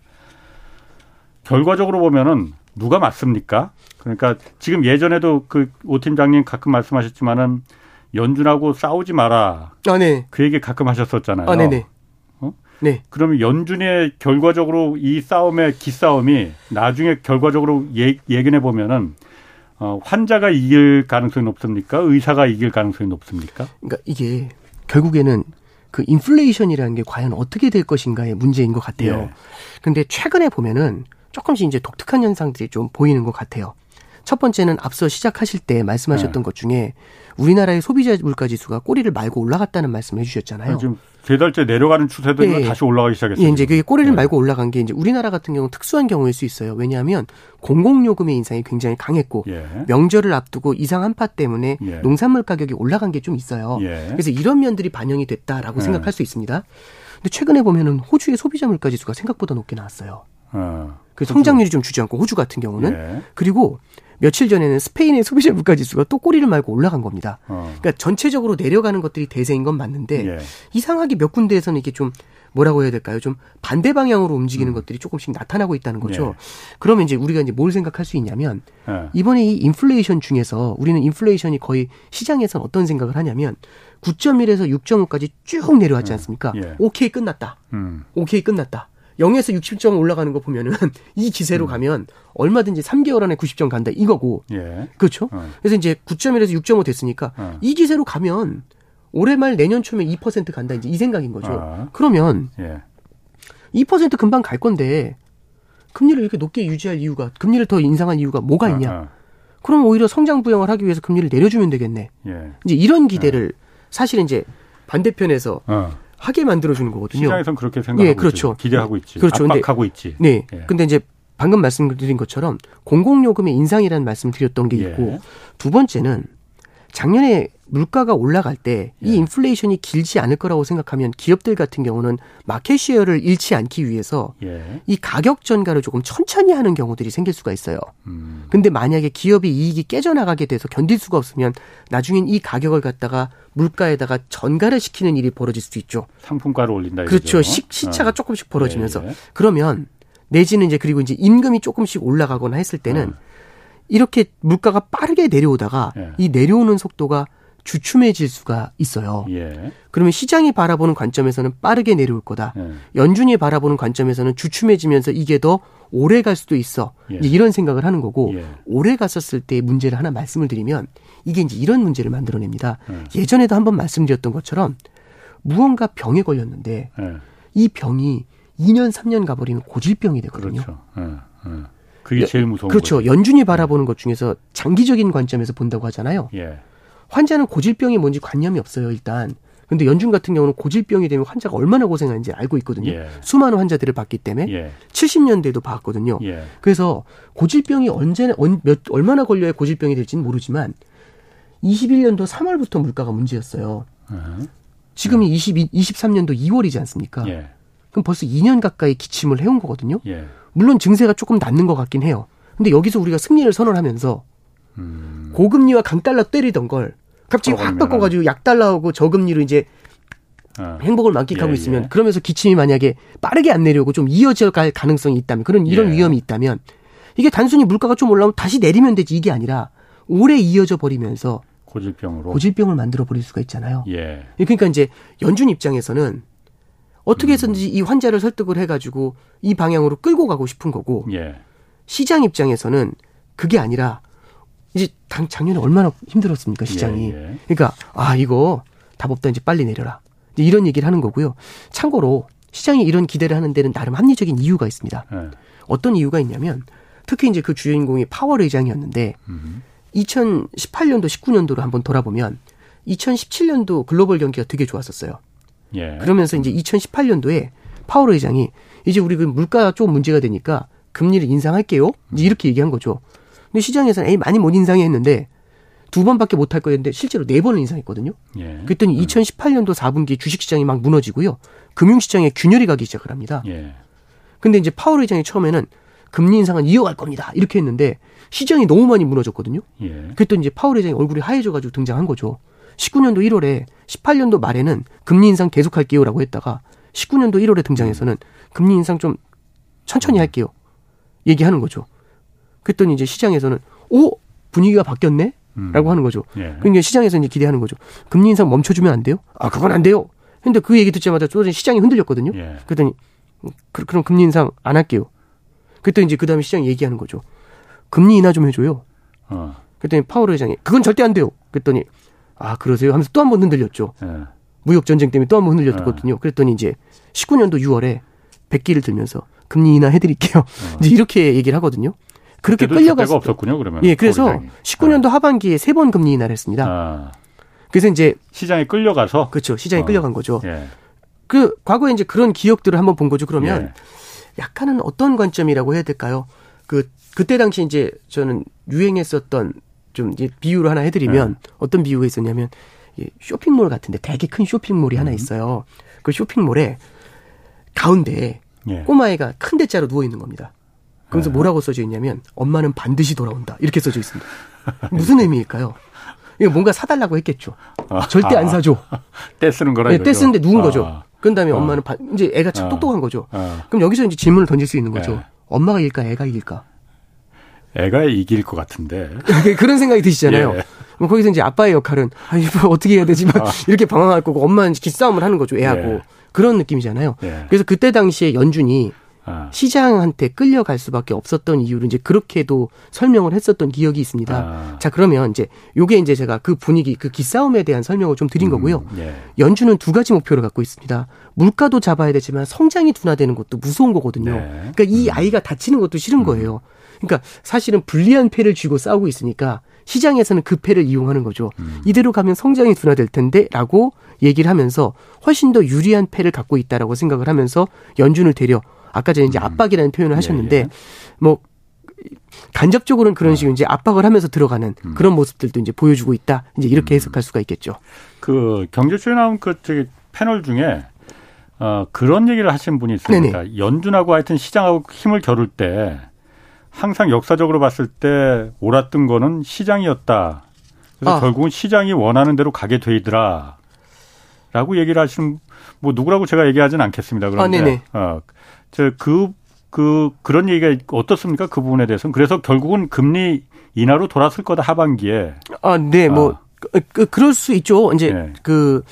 결과적으로 보면은 누가 맞습니까? 그러니까 지금 예전에도 그 오 팀장님 가끔 말씀하셨지만은 연준하고 싸우지 마라. 아, 네. 그 얘기 가끔 하셨었잖아요. 아, 네네. 네. 그러면 연준의 결과적으로 이 싸움의 기싸움이 나중에 결과적으로 예, 예견해 보면은 어, 환자가 이길 가능성이 높습니까? 의사가 이길 가능성이 높습니까? 그러니까 이게 결국에는 그 인플레이션이라는 게 과연 어떻게 될 것인가의 문제인 것 같아요. 예. 근데 최근에 보면은 조금씩 이제 독특한 현상들이 좀 보이는 것 같아요. 첫 번째는 앞서 시작하실 때 말씀하셨던 네. 것 중에 우리나라의 소비자 물가 지수가 꼬리를 말고 올라갔다는 말씀을 해주셨잖아요. 지금 세 달째 내려가는 추세도 네. 다시 올라가기 시작했어요. 예, 이제 그게 꼬리를 네. 말고 올라간 게 이제 우리나라 같은 경우는 특수한 경우일 수 있어요. 왜냐하면 공공요금의 인상이 굉장히 강했고 예. 명절을 앞두고 이상 한파 때문에 예. 농산물 가격이 올라간 게 좀 있어요. 예. 그래서 이런 면들이 반영이 됐다라고 예. 생각할 수 있습니다. 근데 최근에 보면은 호주의 소비자 물가 지수가 생각보다 높게 나왔어요. 어, 그 성장률이 좀 주지 않고 호주 같은 경우는 예. 그리고 며칠 전에는 스페인의 소비자 물가 지수가 또 꼬리를 말고 올라간 겁니다. 어. 그러니까 전체적으로 내려가는 것들이 대세인 건 맞는데 예. 이상하게 몇 군데에서는 이게 좀 뭐라고 해야 될까요? 좀 반대 방향으로 움직이는 음. 것들이 조금씩 나타나고 있다는 거죠. 예. 그러면 이제 우리가 이제 뭘 생각할 수 있냐면 예. 이번에 이 인플레이션 중에서 우리는 인플레이션이 거의 시장에서는 어떤 생각을 하냐면 9.1에서 6.5까지 쭉 내려왔지 음. 않습니까? 예. 오케이 끝났다. 음. 오케이 끝났다. 0에서 60점 올라가는 거 보면은 (laughs) 이 기세로 음. 가면 얼마든지 3개월 안에 90점 간다 이거고. 예. 그렇죠? 어. 그래서 이제 9점이라서 6.5 됐으니까 어. 이 기세로 가면 올해 말 내년 초면 2% 간다 이제 이 생각인 거죠. 어. 그러면 예. 2% 금방 갈 건데 금리를 이렇게 높게 유지할 이유가 금리를 더 인상한 이유가 뭐가 있냐? 어, 어. 그럼 오히려 성장 부양을 하기 위해서 금리를 내려주면 되겠네. 예. 이제 이런 기대를 어. 사실은 이제 반대편에서 어. 하게 만들어주는 거거든요. 시장에서는 그렇게 생각하고 예, 그렇죠. 있지. 기대하고 있지. 그렇죠. 압박하고 근데, 있지. 네. 예. 근데 이제 방금 말씀드린 것처럼 공공요금의 인상이라는 말씀 드렸던 게 예. 있고 예. 두 번째는 작년에 물가가 올라갈 때이 예. 인플레이션이 길지 않을 거라고 생각하면 기업들 같은 경우는 마켓 시어를 잃지 않기 위해서 예. 이 가격 전가를 조금 천천히 하는 경우들이 생길 수가 있어요. 음. 근데 만약에 기업이 이익이 깨져나가게 돼서 견딜 수가 없으면 나중엔 이 가격을 갖다가 물가에다가 전가를 시키는 일이 벌어질 수도 있죠. 상품가를 올린다. 그렇죠. 시, 시차가 어. 조금씩 벌어지면서 예. 그러면 내지는 이제 그리고 이제 임금이 조금씩 올라가거나 했을 때는 어. 이렇게 물가가 빠르게 내려오다가 예. 이 내려오는 속도가 주춤해질 수가 있어요. 예. 그러면 시장이 바라보는 관점에서는 빠르게 내려올 거다. 예. 연준이 바라보는 관점에서는 주춤해지면서 이게 더 오래 갈 수도 있어. 예. 이런 생각을 하는 거고 예. 오래 갔었을 때의 문제를 하나 말씀을 드리면 이게 이제 이런 문제를 만들어냅니다. 예. 예전에도 한번 말씀드렸던 것처럼 무언가 병에 걸렸는데 예. 이 병이 2년 3년 가버리면 고질병이 되거든요. 그렇죠. 그게 제일 무서운 그렇죠. 거죠. 연준이 바라보는 것 중에서 장기적인 관점에서 본다고 하잖아요. 예. 환자는 고질병이 뭔지 관념이 없어요, 일단. 근데 연준 같은 경우는 고질병이 되면 환자가 얼마나 고생하는지 알고 있거든요. 예. 수많은 환자들을 봤기 때문에 예. 70년대에도 봤거든요. 예. 그래서 고질병이 언제 몇 얼마나 걸려야 고질병이 될지는 모르지만 21년도 3월부터 물가가 문제였어요. uh-huh. 지금이 22, 23년도 2월이지 않습니까? 예. 그럼 벌써 2년 가까이 기침을 해온 거거든요. 예. 물론 증세가 조금 낫는 것 같긴 해요. 근데 여기서 우리가 승리를 선언하면서 음. 고금리와 강달러 때리던 걸 갑자기 확 바꿔가지고 약달러하고 저금리로 이제 어. 행복을 만끽하고 예, 있으면 예. 그러면서 기침이 만약에 빠르게 안 내려오고 좀 이어져 갈 가능성이 있다면 그런 이런 예. 위험이 있다면 이게 단순히 물가가 좀 올라오면 다시 내리면 되지 이게 아니라 오래 이어져 버리면서 고질병으로 고질병을 만들어 버릴 수가 있잖아요. 예. 그러니까 이제 연준 입장에서는 어떻게 해서든지 이 환자를 설득을 해가지고 이 방향으로 끌고 가고 싶은 거고 예. 시장 입장에서는 그게 아니라 이제 당, 작년에 얼마나 힘들었습니까 시장이. 예, 예. 그러니까 아 이거 답 없다 이제 빨리 내려라. 이제 이런 얘기를 하는 거고요. 참고로 시장이 이런 기대를 하는 데는 나름 합리적인 이유가 있습니다. 예. 어떤 이유가 있냐면 특히 이제 그 주인공이 파월 의장이었는데 음. 2018년도 19년도로 한번 돌아보면 2017년도 글로벌 경기가 되게 좋았었어요. 예. 그러면서 이제 2018년도에 파월 의장이 이제 우리 그 물가 좀 문제가 되니까 금리를 인상할게요. 이제 이렇게 얘기한 거죠. 근데 시장에서는 에이 많이 못 인상해 했는데 두 번밖에 못 할 거였는데 실제로 네 번을 인상했거든요. 예. 그랬더니 음. 2018년도 4분기 주식 시장이 막 무너지고요. 금융 시장에 균열이 가기 시작을 합니다. 예. 근데 이제 파월 의장이 처음에는 금리 인상은 이어갈 겁니다. 이렇게 했는데 시장이 너무 많이 무너졌거든요. 예. 그랬더니 이제 파월 의장이 얼굴이 하얘져 가지고 등장한 거죠. 19년도 1월에 18년도 말에는 금리 인상 계속할게요라고 했다가 19년도 1월에 등장해서는 금리 인상 좀 천천히 할게요. 얘기하는 거죠. 그랬더니 이제 시장에서는 오 분위기가 바뀌었네. 라고 음. 하는 거죠. 예. 그러니까 시장에서 이제 기대하는 거죠. 금리 인상 멈춰주면 안 돼요? 아, 그건 안 돼요. 근데 그 얘기 듣자마자 또 시장이 흔들렸거든요. 예. 그랬더니, 그, 럼 금리 인상 안 할게요. 그랬더니 이제 그 다음에 시장이 얘기하는 거죠. 금리 인하 좀 해줘요. 어. 그랬더니 파월 회장이, 그건 절대 안 돼요. 그랬더니, 아, 그러세요? 하면서 또 한 번 흔들렸죠. 예. 무역 전쟁 때문에 또 한 번 흔들렸거든요. 예. 그랬더니 이제 19년도 6월에 백기를 들면서 금리 인하 해드릴게요. 어. (laughs) 이제 이렇게 얘기를 하거든요. 그렇게 끌려갔을 없었군요. 그러면 예, 그래서 19년도 아. 하반기에 세 번 금리 인하를 했습니다. 아. 그래서 이제 시장에 끌려가서 그렇죠. 시장에 어. 끌려간 거죠. 예. 그 과거에 이제 그런 기억들을 한번 본 거죠. 그러면 예. 약간은 어떤 관점이라고 해야 될까요? 그 그때 당시 이제 저는 유행했었던 좀 이제 비유를 하나 해드리면 예. 어떤 비유가 있었냐면 쇼핑몰 같은데 되게 큰 쇼핑몰이 음. 하나 있어요. 그 쇼핑몰에 가운데 예. 꼬마애가 큰 대자로 누워 있는 겁니다. 그러면서 네. 뭐라고 써져 있냐면 엄마는 반드시 돌아온다 이렇게 써져 있습니다. 무슨 의미일까요? 이거 뭔가 사달라고 했겠죠. 아, 절대 안 사줘. (laughs) 떼 쓰는 거라. 네, 떼 쓰는데 누운 아, 거죠. 그런 다음에 아, 엄마는 반, 이제 애가 참 아. 똑똑한 거죠. 아. 그럼 여기서 이제 질문을 던질 수 있는 거죠. 네. 엄마가 이길까, 애가 이길까? 애가 이길 것 같은데. (laughs) 그런 생각이 드시잖아요. 예. 뭐 거기서 이제 아빠의 역할은 아 이거 어떻게 해야 되지 막 아. (laughs) 이렇게 방황할 거고 엄마는 기싸움을 하는 거죠 애하고 예. 그런 느낌이잖아요. 예. 그래서 그때 당시에 연준이 아. 시장한테 끌려갈 수밖에 없었던 이유를 이제 그렇게도 설명을 했었던 기억이 있습니다. 아. 자 그러면 이제 요게 이제 제가 그 분위기 그 기싸움에 대한 설명을 좀 드린 음, 거고요. 예. 연준은 두 가지 목표를 갖고 있습니다. 물가도 잡아야 되지만 성장이 둔화되는 것도 무서운 거거든요. 네. 그러니까 이 음. 아이가 다치는 것도 싫은 음. 거예요. 그러니까 사실은 불리한 패를 쥐고 싸우고 있으니까 시장에서는 그 패를 이용하는 거죠. 음. 이대로 가면 성장이 둔화될 텐데라고 얘기를 하면서 훨씬 더 유리한 패를 갖고 있다라고 생각을 하면서 연준을 데려 아까 전에 이제 음. 압박이라는 표현을 하셨는데 예, 예. 뭐 간접적으로는 그런 네. 식으로 이제 압박을 하면서 들어가는 음. 그런 모습들도 이제 보여주고 있다. 이제 이렇게 음. 해석할 수가 있겠죠. 그 경제쇼에 나온 그 저기 패널 중에 어 그런 얘기를 하신 분이 있습니다. 네네. 연준하고 하여튼 시장하고 힘을 겨룰 때 항상 역사적으로 봤을 때 옳았던 거는 시장이었다. 그래서 아. 결국은 시장이 원하는 대로 가게 되더라. 라고 얘기를 하시는 뭐 누구라고 제가 얘기하지는 않겠습니다. 그런데 아, 어, 저그 그 그런 얘기가 어떻습니까? 그 부분에 대해서는 그래서 결국은 금리 인하로 돌았을 거다 하반기에. 아, 네, 뭐 아. 그, 그, 그럴 수 있죠. 이제 네. 그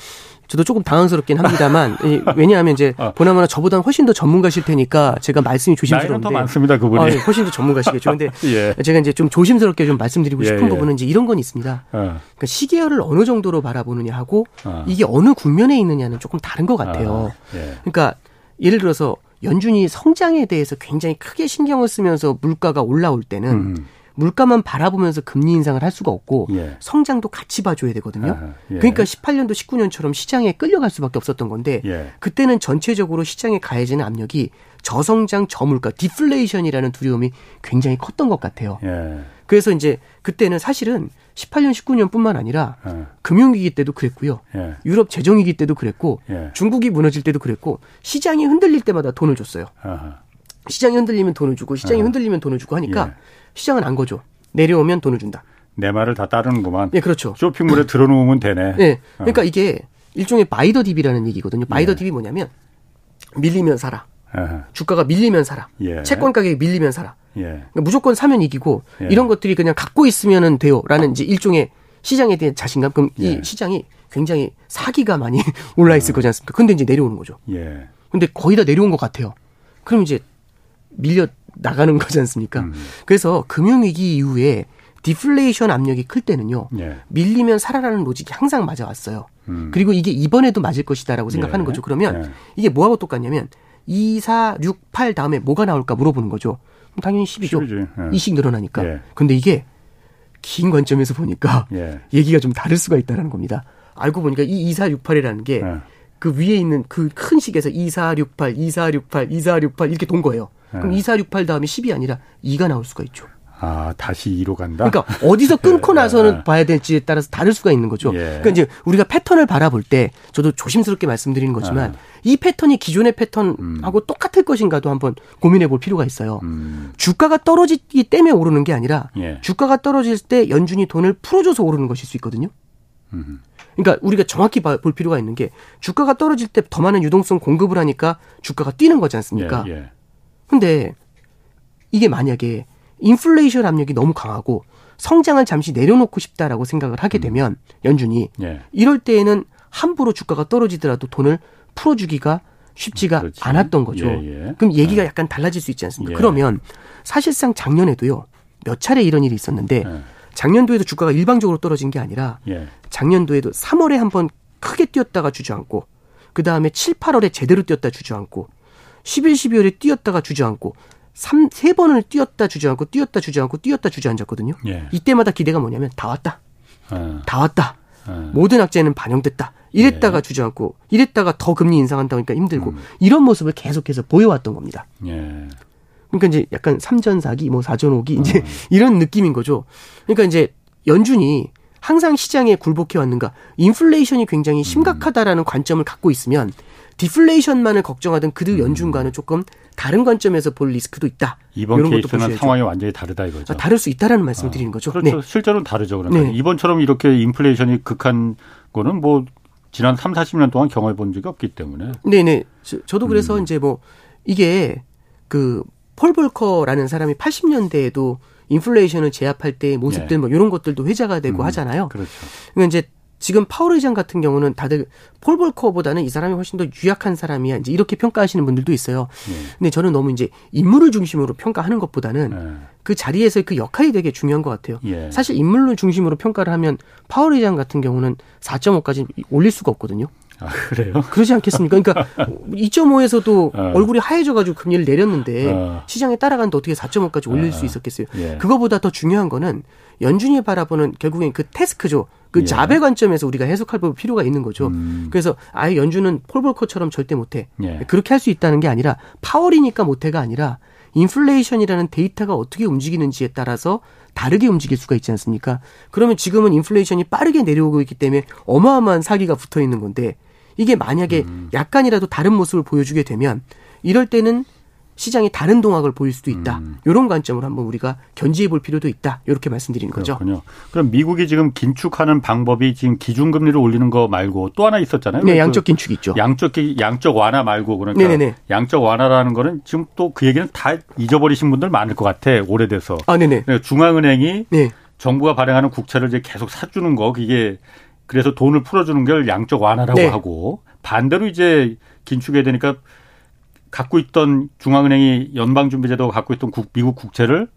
저도 조금 당황스럽긴 합니다만 (laughs) 왜냐하면 이제 어. 보나마나 저보다 훨씬 더 전문가실 테니까 제가 말씀이 조심스러운데 나이는 더 많습니다 그분이 아, 네, 훨씬 더 전문가시겠죠. 근데 (laughs) 예. 제가 이제 좀 조심스럽게 좀 말씀드리고 예, 싶은 예. 부분은 이제 이런 건 있습니다. 어. 그러니까 시계열을 어느 정도로 바라보느냐 하고 어. 이게 어느 국면에 있느냐는 조금 다른 것 같아요. 아, 예. 그러니까 예를 들어서 연준이 성장에 대해서 굉장히 크게 신경을 쓰면서 물가가 올라올 때는 음. 물가만 바라보면서 금리 인상을 할 수가 없고 예. 성장도 같이 봐줘야 되거든요. 아하, 예. 그러니까 18년도 19년처럼 시장에 끌려갈 수밖에 없었던 건데 예. 그때는 전체적으로 시장에 가해지는 압력이 저성장 저물가 디플레이션이라는 두려움이 굉장히 컸던 것 같아요. 예. 그래서 이제 그때는 사실은 18년 19년뿐만 아니라 예. 금융위기 때도 그랬고요. 예. 유럽 재정위기 때도 그랬고 중국이 무너질 때도 그랬고 시장이 흔들릴 때마다 돈을 줬어요. 아하. 시장이 흔들리면 돈을 주고 시장이 아하. 흔들리면 돈을 주고 하니까 시장은 안 거죠. 내려오면 돈을 준다. 내 말을 다 따르는구만. 네, 그렇죠. 쇼핑몰에 (laughs) 들어놓으면 되네. 네. 그러니까 어. 이게 일종의 buy the dip이라는 얘기거든요. buy the 예. dip이 뭐냐면 밀리면 사라. 아하. 주가가 밀리면 사라. 예. 채권 가격이 밀리면 사라. 예. 그러니까 무조건 사면 이기고 예. 이런 것들이 그냥 갖고 있으면 돼요라는 이제 일종의 시장에 대한 자신감. 그럼 이 예. 시장이 굉장히 사기가 많이 (laughs) 올라 있을 아. 거지 않습니까? 근데 이제 내려오는 거죠. 예. 근데 거의 다 내려온 것 같아요. 그럼 이제 밀려 나가는 (laughs) 거지 않습니까? 음. 그래서 금융위기 이후에 디플레이션 압력이 클 때는요. 예. 밀리면 살아라는 로직이 항상 맞아왔어요. 음. 그리고 이게 이번에도 맞을 것이다라고 생각하는 예. 거죠. 그러면 예. 이게 뭐하고 똑같냐면 2, 4, 6, 8 다음에 뭐가 나올까 물어보는 거죠. 당연히 10이죠. 10이지. 2씩 예. 늘어나니까. 예. 근데 이게 긴 관점에서 보니까 예. (laughs) 얘기가 좀 다를 수가 있다는 겁니다. 알고 보니까 이 2, 4, 6, 8이라는 게 그 위에 있는 그 큰 식에서 2, 4, 6, 8, 2, 4, 6, 8, 2, 4, 6, 8 이렇게 돈 거예요. 그럼 네. 2468 다음에 10이 아니라 2가 나올 수가 있죠. 아, 다시 2로 간다? 그러니까 어디서 끊고 (laughs) 네. 나서는 봐야 될지에 따라서 다를 수가 있는 거죠. 예. 그러니까 이제 우리가 패턴을 바라볼 때 저도 조심스럽게 말씀드리는 거지만 아. 이 패턴이 기존의 패턴하고 음. 똑같을 것인가도 한번 고민해 볼 필요가 있어요. 음. 주가가 떨어지기 때문에 오르는 게 아니라 예. 주가가 떨어질 때 연준이 돈을 풀어줘서 오르는 것일 수 있거든요. 음. 그러니까 우리가 정확히 볼 필요가 있는 게 주가가 떨어질 때 더 많은 유동성 공급을 하니까 주가가 뛰는 거지 않습니까? 예. 예. 근데 이게 만약에 인플레이션 압력이 너무 강하고 성장을 잠시 내려놓고 싶다라고 생각을 하게 음. 되면 연준이 예. 이럴 때에는 함부로 주가가 떨어지더라도 돈을 풀어주기가 쉽지가 그렇지. 않았던 거죠. 예, 예. 그럼 얘기가 예. 약간 달라질 수 있지 않습니까? 예. 그러면 사실상 작년에도요 몇 차례 이런 일이 있었는데 예. 작년도에도 주가가 일방적으로 떨어진 게 아니라 작년도에도 3월에 한번 크게 뛰었다가 주저앉고 그 다음에 7, 8월에 제대로 뛰었다 주저앉고 11, 12월에 뛰었다가 주저앉고 3, 세 번을 뛰었다 주저앉고 뛰었다 주저앉고 뛰었다 주저앉았거든요. 예. 이때마다 기대가 뭐냐면 다 왔다. 어. 다 왔다. 어. 모든 악재는 반영됐다. 이랬다가 예. 주저앉고 이랬다가 더 금리 인상한다 보니까 힘들고 음. 이런 모습을 계속해서 보여왔던 겁니다. 예. 그러니까 이제 약간 삼전사기 뭐 사전오기 이제 어. (laughs) 이런 느낌인 거죠. 그러니까 이제 연준이 항상 시장에 굴복해 왔는가 인플레이션이 굉장히 심각하다라는 음. 관점을 갖고 있으면 디플레이션만을 걱정하던 그들 음. 연준과는 조금 다른 관점에서 볼 리스크도 있다. 이번 이런 케이스는 상황이 완전히 다르다 이거죠. 아, 다를 수 있다라는 말씀을 아, 드리는 거죠. 그렇죠. 네. 실제로는 다르죠. 그러니까 네. 이번처럼 이렇게 인플레이션이 극한 거는 뭐 지난 3, 40년 동안 경험해 본 적이 없기 때문에. 네네. 네. 저, 도 그래서 음. 이제 뭐 이게 그 폴 볼커라는 사람이 80년대에도 인플레이션을 제압할 때 모습들 네. 뭐 이런 것들도 회자가 되고 음, 하잖아요. 그렇죠. 그러니까 이제 지금 파월 의장 같은 경우는 다들 폴 볼커보다는 이 사람이 훨씬 더 유약한 사람이야. 이제 이렇게 평가하시는 분들도 있어요. 네. 근데 저는 너무 이제 인물을 중심으로 평가하는 것보다는 네. 그 자리에서 그 역할이 되게 중요한 것 같아요. 예. 사실 인물을 중심으로 평가를 하면 파월 의장 같은 경우는 4.5까지 올릴 수가 없거든요. 아, 그래요? 그러지 않겠습니까? 그러니까 2.5에서도 어. 얼굴이 하얘져가지고 금리를 내렸는데 어. 시장에 따라가는데 어떻게 4.5까지 올릴 어. 수 있었겠어요? 예. 그거보다 더 중요한 거는 연준이 바라보는 결국엔 그 태스크죠. 그 예. 자배 관점에서 우리가 해석할 필요가 있는 거죠. 음. 그래서 아예 연준은 폴볼커처럼 절대 못해. 예. 그렇게 할 수 있다는 게 아니라 파월이니까 못해가 아니라 인플레이션이라는 데이터가 어떻게 움직이는지에 따라서 다르게 움직일 수가 있지 않습니까? 그러면 지금은 인플레이션이 빠르게 내려오고 있기 때문에 어마어마한 사기가 붙어 있는 건데 이게 만약에 음. 약간이라도 다른 모습을 보여주게 되면 이럴 때는 시장이 다른 동학을 보일 수도 있다. 음. 이런 관점으로 한번 우리가 견지해 볼 필요도 있다. 이렇게 말씀드리는 거죠. 그렇군요. 그럼 미국이 지금 긴축하는 방법이 지금 기준금리를 올리는 거 말고 또 하나 있었잖아요. 네, 그 양적 긴축 있죠. 양적 양적 완화 말고 그러니까 네네네. 양적 완화라는 거는 지금 또 그 얘기는 다 잊어버리신 분들 많을 것 같아. 오래돼서. 아, 네네. 그러니까 중앙은행이 네. 정부가 발행하는 국채를 이제 계속 사주는 거 그게 그래서 돈을 풀어주는 걸 양적 완화라고 네. 하고 반대로 이제 긴축해야 되니까 갖고 있던 중앙은행이 연방준비제도가 갖고 있던 국, 미국 국채를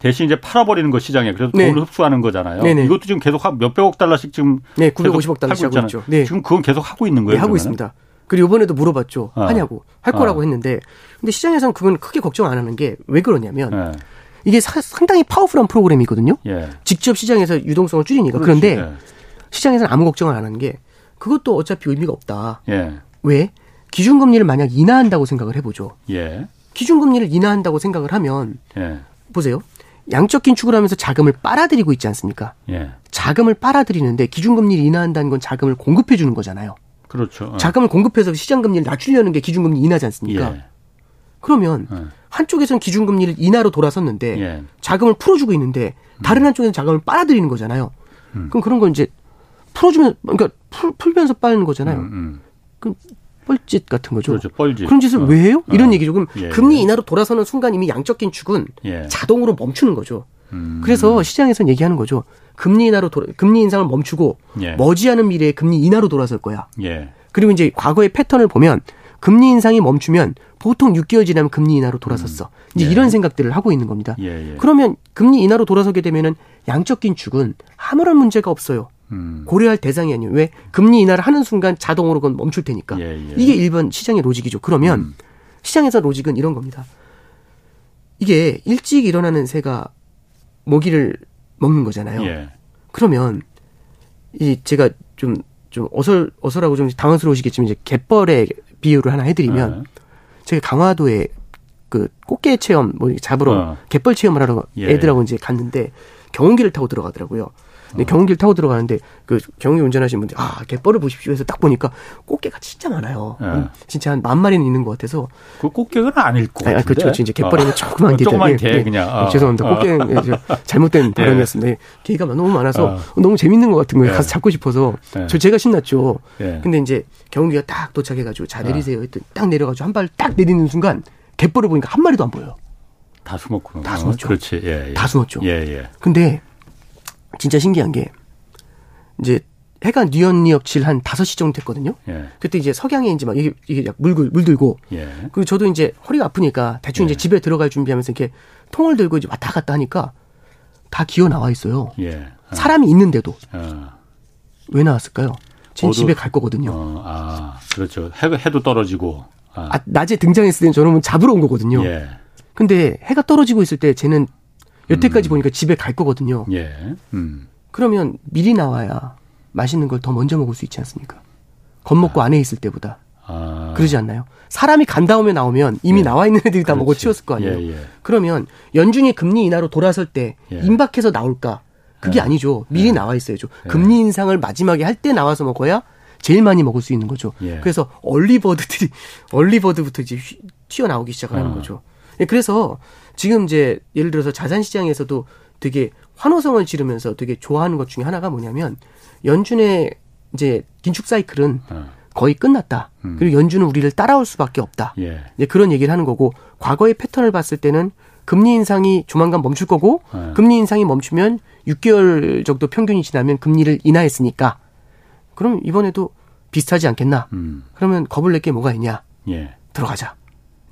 대신 이제 팔아버리는 거 시장에 그래서 네. 돈을 흡수하는 거잖아요. 네네. 이것도 지금 계속 몇백억 달러씩 지금 네, 950억 달러씩 하고 있죠. 네. 지금 그건 계속 하고 있는 거예요. 네, 하고 있습니다. 그리고 이번에도 물어봤죠. 어. 하냐고 할 거라고 어. 했는데 근데 시장에서는 그건 크게 걱정 안 하는 게 왜 그러냐면 네. 이게 사, 상당히 파워풀한 프로그램이거든요. 예. 직접 시장에서 유동성을 줄이니까 그렇지. 그런데 예. 시장에서는 아무 걱정을 안 하는 게 그것도 어차피 의미가 없다. 예. 왜? 기준금리를 만약 인하한다고 생각을 해보죠. 예. 기준금리를 인하한다고 생각을 하면 예. 보세요. 양적 긴축을 하면서 자금을 빨아들이고 있지 않습니까? 예. 자금을 빨아들이는데 기준금리를 인하한다는 건 자금을 공급해 주는 거잖아요. 그렇죠. 어. 자금을 공급해서 시장금리를 낮추려는 게 기준금리 인하지 않습니까? 예. 그러면 어. 한쪽에서는 기준금리를 인하로 돌아섰는데 예. 자금을 풀어주고 있는데 다른 음. 한쪽에서는 자금을 빨아들이는 거잖아요. 음. 그럼 그런 건 이제 풀어주면 그러니까 풀, 풀면서 빠는 거잖아요. 음, 음. 그럼 뻘짓 같은 거죠. 그렇죠. 뻘짓. 그런 짓을 어. 왜 해요? 이런 어. 얘기죠. 그럼 예, 금리 예. 인하로 돌아서는 순간 이미 양적 긴축은 예. 자동으로 멈추는 거죠. 음. 그래서 시장에서는 얘기하는 거죠. 금리 인하로 돌아, 금리 인상을 멈추고 예. 머지않은 미래에 금리 인하로 돌아설 거야. 예. 그리고 이제 과거의 패턴을 보면 금리 인상이 멈추면 보통 6개월 지나면 금리 인하로 돌아섰어. 음. 이제 예. 이런 생각들을 하고 있는 겁니다. 그러면 금리 인하로 돌아서게 되면은 양적 긴축은 아무런 문제가 없어요. 음. 고려할 대상이 아니에요. 왜? 금리 인하를 하는 순간 자동으로 그건 멈출 테니까. 예, 예. 이게 일반 시장의 로직이죠. 그러면 음. 시장에서 로직은 이런 겁니다. 이게 일찍 일어나는 새가 모기를 먹는 거잖아요. 예. 그러면 이 제가 좀좀 어설 어설하고 좀 당황스러우시겠지만 이제 갯벌의 비유를 하나 해드리면 어. 제가 강화도에 그 꽃게 체험 뭐 잡으러 어. 갯벌 체험을 하러 예. 애들하고 이제 갔는데 경운기를 타고 들어가더라고요. 근데 경운기를 타고 들어가는데 그 경운기 운전하시는 분들 아 갯벌을 보십시오 해서 딱 보니까 꽃게가 진짜 많아요. 네. 음, 진짜 한 만 마리는 있는 것 같아서. 그 꽃게는 아닐 거. 아, 그렇죠. 이제 갯벌에는 어. 조그만 게. (laughs) 조그만 개 네, 그냥. 어. 죄송합니다. 어. 꽃게 (laughs) 잘못된 네. 발언이었습니다. 개가 너무 많아서 어. 너무 재밌는 것 같은 거예요. 네. 가서 잡고 싶어서 네. 저 제가 신났죠. 네. 근데 이제 경운기가 딱 도착해가지고 자 내리세요. 했더니 딱 내려가지고 한 발 딱 내리는 순간 갯벌을 보니까 한 마리도 안 보여요. 다 숨었구나. 다 숨었죠. 그렇지. 예, 예. 다 숨었죠. 예, 예. 근데 진짜 신기한 게 이제 해가 뉘엿뉘엿질 한 5시 정도 됐거든요. 예. 그때 이제 석양에 이제 막 이게, 이게 물, 물들고. 예. 그리고 저도 이제 허리가 아프니까 대충 예. 이제 집에 들어갈 준비하면서 이렇게 통을 들고 이제 왔다 갔다 하니까 다 기어 나와 있어요. 예. 어. 사람이 있는데도. 어. 왜 나왔을까요? 제 집에 갈 거거든요. 어, 아, 그렇죠. 해, 해도 떨어지고. 아. 아 낮에 등장했을 때는 저는 잡으러 온 거거든요. 예. 근데 해가 떨어지고 있을 때 쟤는 여태까지 음. 보니까 집에 갈 거거든요. 예. 음. 그러면 미리 나와야 맛있는 걸 더 먼저 먹을 수 있지 않습니까? 겁먹고 아. 안에 있을 때보다. 아. 그러지 않나요? 사람이 간 다음에 나오면 이미 예. 나와 있는 애들이 다 그렇지. 먹어 치웠을 거 아니에요. 예, 예. 그러면 연준이 금리 인하로 돌아설 때 예. 임박해서 나올까? 그게 예. 아니죠. 미리 예. 나와 있어야죠. 금리 인상을 마지막에 할 때 나와서 먹어야 제일 많이 먹을 수 있는 거죠. 그래서 얼리버드들이 (laughs) 얼리버드부터 이제 튀어나오기 시작하는 어. 거죠. 그래서 지금 이제 예를 들어서 자산 시장에서도 되게 환호성을 지르면서 되게 좋아하는 것 중에 하나가 뭐냐면 연준의 이제 긴축 사이클은 어. 거의 끝났다. 음. 그리고 연준은 우리를 따라올 수밖에 없다. 예. 이제 그런 얘기를 하는 거고 과거의 패턴을 봤을 때는 금리 인상이 조만간 멈출 거고 어. 금리 인상이 멈추면 6개월 정도 평균이 지나면 금리를 인하했으니까 그럼 이번에도 비슷하지 않겠나? 음. 그러면 겁을 낼 게 뭐가 있냐? 예. 들어가자.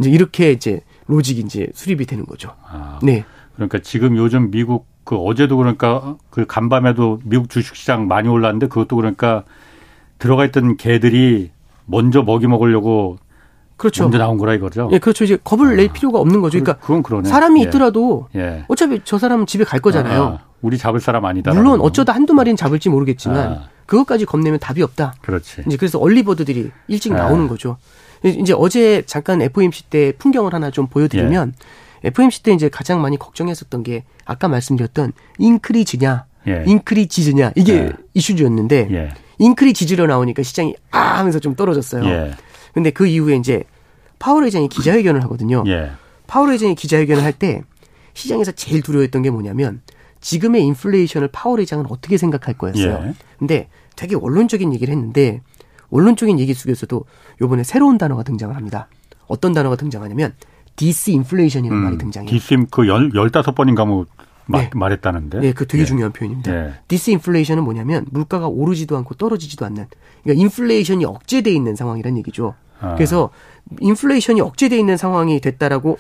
이제 이렇게 이제 로직이 이제 수립이 되는 거죠. 아, 네. 그러니까 지금 요즘 미국 그 어제도 그러니까 그 간밤에도 미국 주식시장 많이 올랐는데 그것도 그러니까 들어가 있던 개들이 먼저 먹이 먹으려고 그렇죠. 먼저 나온 거라 이거죠. 예, 그렇죠. 이제 겁을 아, 낼 필요가 없는 거죠. 그러니까 그건 그러네. 사람이 예. 있더라도 예. 어차피 저 사람은 집에 갈 거잖아요. 아, 아. 우리 잡을 사람 아니다. 물론 어쩌다 한두 마리는 잡을지 모르겠지만 아. 그것까지 겁내면 답이 없다. 그렇지. 이제 그래서 얼리버드들이 일찍 아. 나오는 거죠. 이제 어제 잠깐 FOMC 때 풍경을 하나 좀 보여드리면 예. FOMC 때 이제 가장 많이 걱정했었던 게 아까 말씀드렸던 인크리즈냐, 예. 인크리지즈냐 이게 예. 이슈주였는데 예. 인크리지즈로 나오니까 시장이 아 하면서 좀 떨어졌어요. 예. 근데 그 이후에 이제 파월 회장이 기자회견을 하거든요. 예. 파월 회장이 기자회견을 할 때 시장에서 제일 두려워했던 게 뭐냐면 지금의 인플레이션을 파월 회장은 어떻게 생각할 거였어요. 예. 근데 되게 원론적인 얘기를 했는데 원론적인 얘기 속에서도 요번에 새로운 단어가 등장을 합니다. 어떤 단어가 등장하냐면 디스인플레이션이라는 음, 말이 등장해요. 디스 그 열, 15번인가 뭐 네. 말했다는데. 네, 그 되게 예. 중요한 표현입니다. 예. 디스인플레이션은 뭐냐면 물가가 오르지도 않고 떨어지지도 않는 그러니까 인플레이션이 억제돼 있는 상황이란 얘기죠. 아. 그래서 인플레이션이 억제돼 있는 상황이 됐다라고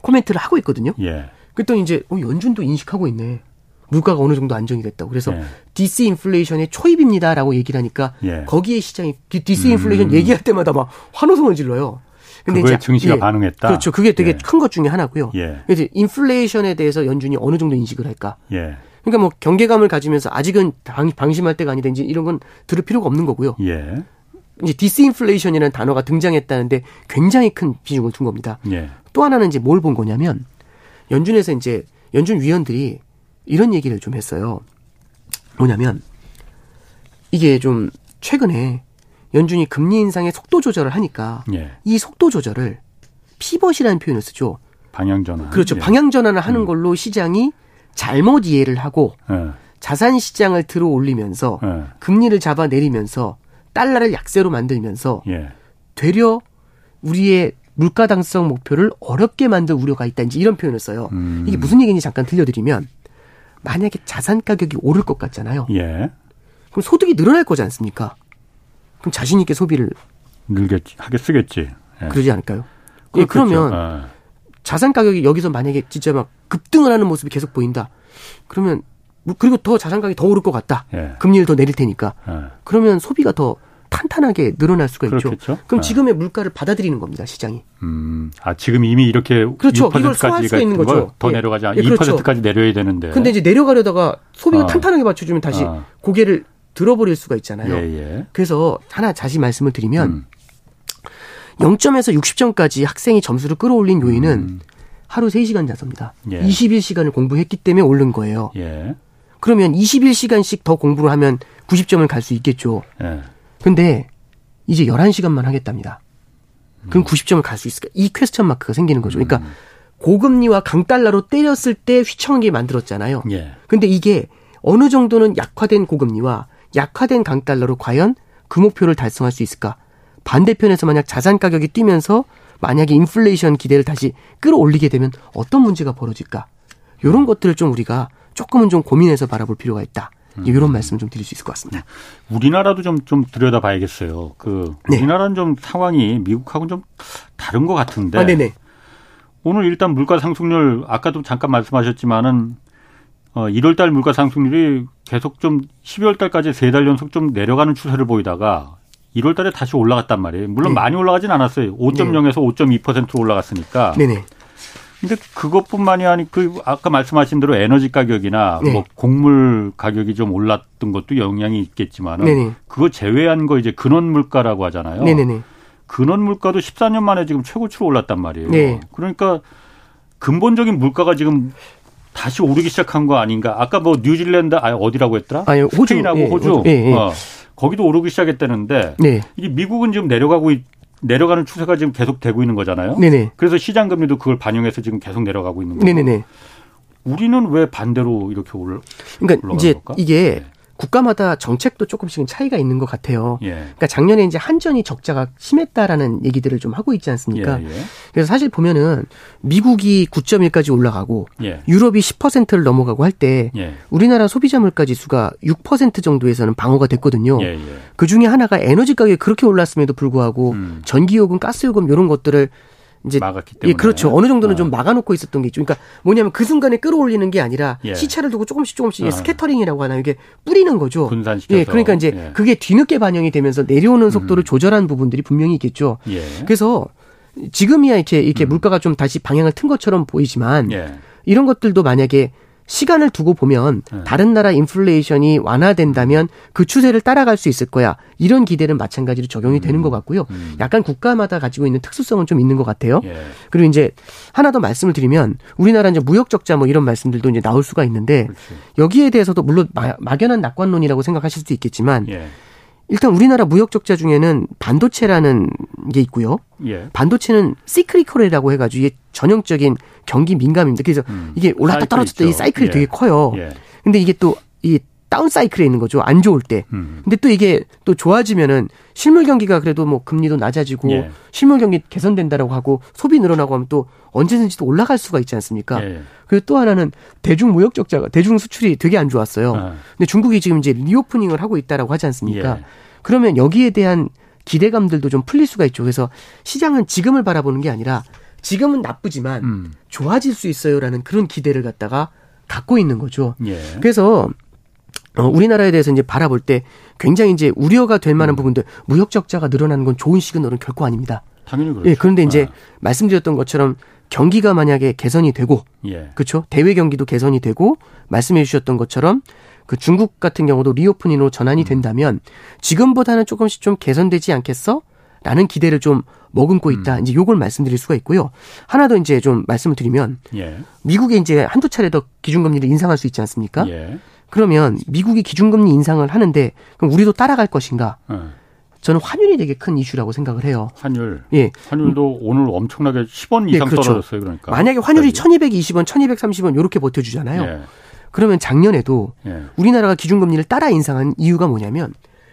코멘트를 하고 있거든요. 예. 그랬더니 이제 어, 연준도 인식하고 있네. 물가가 어느 정도 안정이 됐다고. 그래서 예. 디스인플레이션의 초입입니다라고 얘기를 하니까 예. 거기에 시장이 디스인플레이션 음. 얘기할 때마다 막 환호성을 질러요. 근데 이제 증시가 예, 반응했다. 그렇죠. 그게 되게 예. 큰것 중에 하나고요. 예. 이제 인플레이션에 대해서 연준이 어느 정도 인식을 할까? 예. 그러니까 뭐 경계감을 가지면서 아직은 방, 방심할 때가 아니다. 이제 이런 건 들을 필요가 없는 거고요. 예. 이제 디스인플레이션이라는 단어가 등장했다는데 굉장히 큰 비중을 둔 겁니다. 예. 또 하나는 이제 뭘 본 거냐면 연준에서 이제 연준 위원들이 이런 얘기를 좀 했어요. 뭐냐면 이게 좀 최근에 연준이 금리 인상의 속도 조절을 하니까 예. 이 속도 조절을 피벗이라는 표현을 쓰죠. 방향 전환. 그렇죠. 예. 방향 전환을 하는 음. 걸로 시장이 잘못 이해를 하고 예. 자산 시장을 들어 올리면서 예. 금리를 잡아 내리면서 달러를 약세로 만들면서 예. 되려 우리의 물가 당성 목표를 어렵게 만들 우려가 있다. 이제 이런 표현을 써요. 음. 이게 무슨 얘기인지 잠깐 들려드리면 만약에 자산 가격이 오를 것 같잖아요. 예. 그럼 소득이 늘어날 거지 않습니까? 그럼 자신 있게 소비를 늘겠지 하게 쓰겠지. 예. 그러지 않을까요? 예, 그러면 아. 자산 가격이 여기서 만약에 진짜 막 급등을 하는 모습이 계속 보인다. 그러면 뭐 그리고 더 자산 가격이 더 오를 것 같다. 예. 금리를 더 내릴 테니까. 예. 그러면 소비가 더 탄탄하게 늘어날 수가 있죠. 그렇겠죠? 그럼 아. 지금의 물가를 받아들이는 겁니다, 시장이. 음, 아 지금 이미 이렇게 그렇죠. 6%까지가 있는 거죠. 더 예. 내려가지 않 예, 그렇죠. 2%까지 내려야 되는데. 근데 이제 내려가려다가 소비가 아. 탄탄하게 받쳐주면 다시 아. 고개를 들어버릴 수가 있잖아요. 예, 예. 그래서 하나 다시 말씀을 드리면 음. 0점에서 60점까지 학생이 점수를 끌어올린 요인은 음. 하루 3시간 자서입니다. 예. 21시간을 공부했기 때문에 오른 거예요. 예. 그러면 21시간씩 더 공부를 하면 90점을 갈 수 있겠죠. 예. 근데 이제 11시간만 하겠답니다. 그럼 음. 90점을 갈 수 있을까? 이 퀘스천 마크가 생기는 거죠. 그러니까 음. 고금리와 강달러로 때렸을 때 휘청하게 만들었잖아요. 예. 근데 이게 어느 정도는 약화된 고금리와 약화된 강달러로 과연 그 목표를 달성할 수 있을까? 반대편에서 만약 자산 가격이 뛰면서 만약에 인플레이션 기대를 다시 끌어올리게 되면 어떤 문제가 벌어질까? 이런 것들을 좀 우리가 조금은 좀 고민해서 바라볼 필요가 있다. 음. 이런 말씀 좀 드릴 수 있을 것 같습니다. 네. 우리나라도 좀, 좀 들여다봐야겠어요. 그, 네. 우리나라는 좀 상황이 미국하고는 좀 다른 것 같은데. 아, 네네. 오늘 일단 물가 상승률, 아까도 잠깐 말씀하셨지만은 어, 1월 달 물가 상승률이 계속 좀 12월 달까지 세 달 연속 좀 내려가는 추세를 보이다가 1월 달에 다시 올라갔단 말이에요. 물론 네. 많이 올라가진 않았어요. 5.0에서 네. 5.2%로 올라갔으니까. 네네. 근데 그것뿐만이 아니 그 아까 말씀하신 대로 에너지 가격이나 네. 뭐 곡물 가격이 좀 올랐던 것도 영향이 있겠지만은 그거 제외한 거 이제 근원 물가라고 하잖아요. 네네네. 근원 물가도 14년 만에 지금 최고치로 올랐단 말이에요. 네. 그러니까 근본적인 물가가 지금 다시 오르기 시작한 거 아닌가? 아까 뭐 뉴질랜드 아 어디라고 했더라? 아니, 호주, 스페인하고 예, 호주, 호주. 예, 예. 어, 거기도 오르기 시작했다는데 네. 이게 미국은 지금 내려가고 있, 내려가는 추세가 지금 계속 되고 있는 거잖아요. 네네. 그래서 시장 금리도 그걸 반영해서 지금 계속 내려가고 있는 거예요. 네네네. 우리는 왜 반대로 이렇게 올라? 그러니까 이제 걸까? 이게 네. 국가마다 정책도 조금씩은 차이가 있는 것 같아요. 예. 그러니까 작년에 이제 한전이 적자가 심했다라는 얘기들을 좀 하고 있지 않습니까? 예, 예. 그래서 사실 보면은 미국이 9.1까지 올라가고 예. 유럽이 10%를 넘어가고 할때 예. 우리나라 소비자 물가 지수가 6% 정도에서는 방어가 됐거든요. 예, 그 중에 하나가 에너지 가격이 그렇게 올랐음에도 불구하고 음. 전기요금, 가스요금 이런 것들을 이제 막았기 때문에 예, 그렇죠. 어느 정도는 어. 좀 막아놓고 있었던 게 있죠. 그러니까 뭐냐면 그 순간에 끌어올리는 게 아니라 예. 시차를 두고 조금씩 조금씩 어. scattering이라고 하나 이게 뿌리는 거죠. 분산시켜서. 예, 그러니까 이제 예. 그게 뒤늦게 반영이 되면서 내려오는 속도를 음. 조절한 부분들이 분명히 있겠죠. 예. 그래서 지금이야 이렇게 이렇게 음. 물가가 좀 다시 방향을 튼 것처럼 보이지만 예. 이런 것들도 만약에 시간을 두고 보면 네. 다른 나라 인플레이션이 완화된다면 그 추세를 따라갈 수 있을 거야. 이런 기대는 마찬가지로 적용이 음. 되는 것 같고요. 음. 약간 국가마다 가지고 있는 특수성은 좀 있는 것 같아요. 예. 그리고 이제 하나 더 말씀을 드리면 우리나라 이제 무역 적자 뭐 이런 말씀들도 이제 나올 수가 있는데 그렇지. 여기에 대해서도 물론 막연한 낙관론이라고 생각하실 수도 있겠지만 예. 일단 우리나라 무역 적자 중에는 반도체라는 게 있고요. 예. 반도체는 시크리컬이라고 해가지고 이게 전형적인 경기 민감입니다. 그래서 음. 이게 올랐다 떨어졌다 이 사이클이 예. 되게 커요. 예. 근데 이게 또 이 다운 사이클에 있는 거죠. 안 좋을 때. 음. 근데 또 이게 또 좋아지면은 실물 경기가 그래도 뭐 금리도 낮아지고 예. 실물 경기 개선된다라고 하고 소비 늘어나고 하면 또 언제든지 또 올라갈 수가 있지 않습니까? 예. 그리고 또 하나는 대중 무역 적자가 대중 수출이 되게 안 좋았어요. 아. 근데 중국이 지금 이제 리오프닝을 하고 있다라고 하지 않습니까? 예. 그러면 여기에 대한 기대감들도 좀 풀릴 수가 있죠. 그래서 시장은 지금을 바라보는 게 아니라 지금은 나쁘지만 음. 좋아질 수 있어요라는 그런 기대를 갖다가 갖고 있는 거죠. 예. 그래서 어, 우리나라에 대해서 이제 바라볼 때 굉장히 이제 우려가 될 만한 음. 부분들 무역 적자가 늘어나는 건 좋은 시그널은 결코 아닙니다. 당연히 그렇죠. 예, 그런데 이제 아. 말씀드렸던 것처럼 경기가 만약에 개선이 되고 예. 그렇죠. 대외 경기도 개선이 되고 말씀해 주셨던 것처럼 그 중국 같은 경우도 리오프닝으로 전환이 음. 된다면 지금보다는 조금씩 좀 개선되지 않겠어? 라는 기대를 좀 머금고 있다. 음. 이제 요걸 말씀드릴 수가 있고요. 하나 더 이제 좀 말씀을 드리면 예. 미국에 이제 한두 차례 더 기준금리를 인상할 수 있지 않습니까? 예. 그러면 미국이 기준금리 인상을 하는데 그럼 우리도 따라갈 것인가? 어. 저는 환율이 되게 큰 이슈라고 생각을 해요. 환율. 예. 환율도 오늘 엄청나게 10원 이상 예, 그렇죠. 떨어졌어요. 그러니까. 만약에 환율이 1220원, 1230원 이렇게 버텨 주잖아요. 예. 그러면 작년에도 예. 우리나라가 기준금리를 따라 인상한 이유가 뭐냐면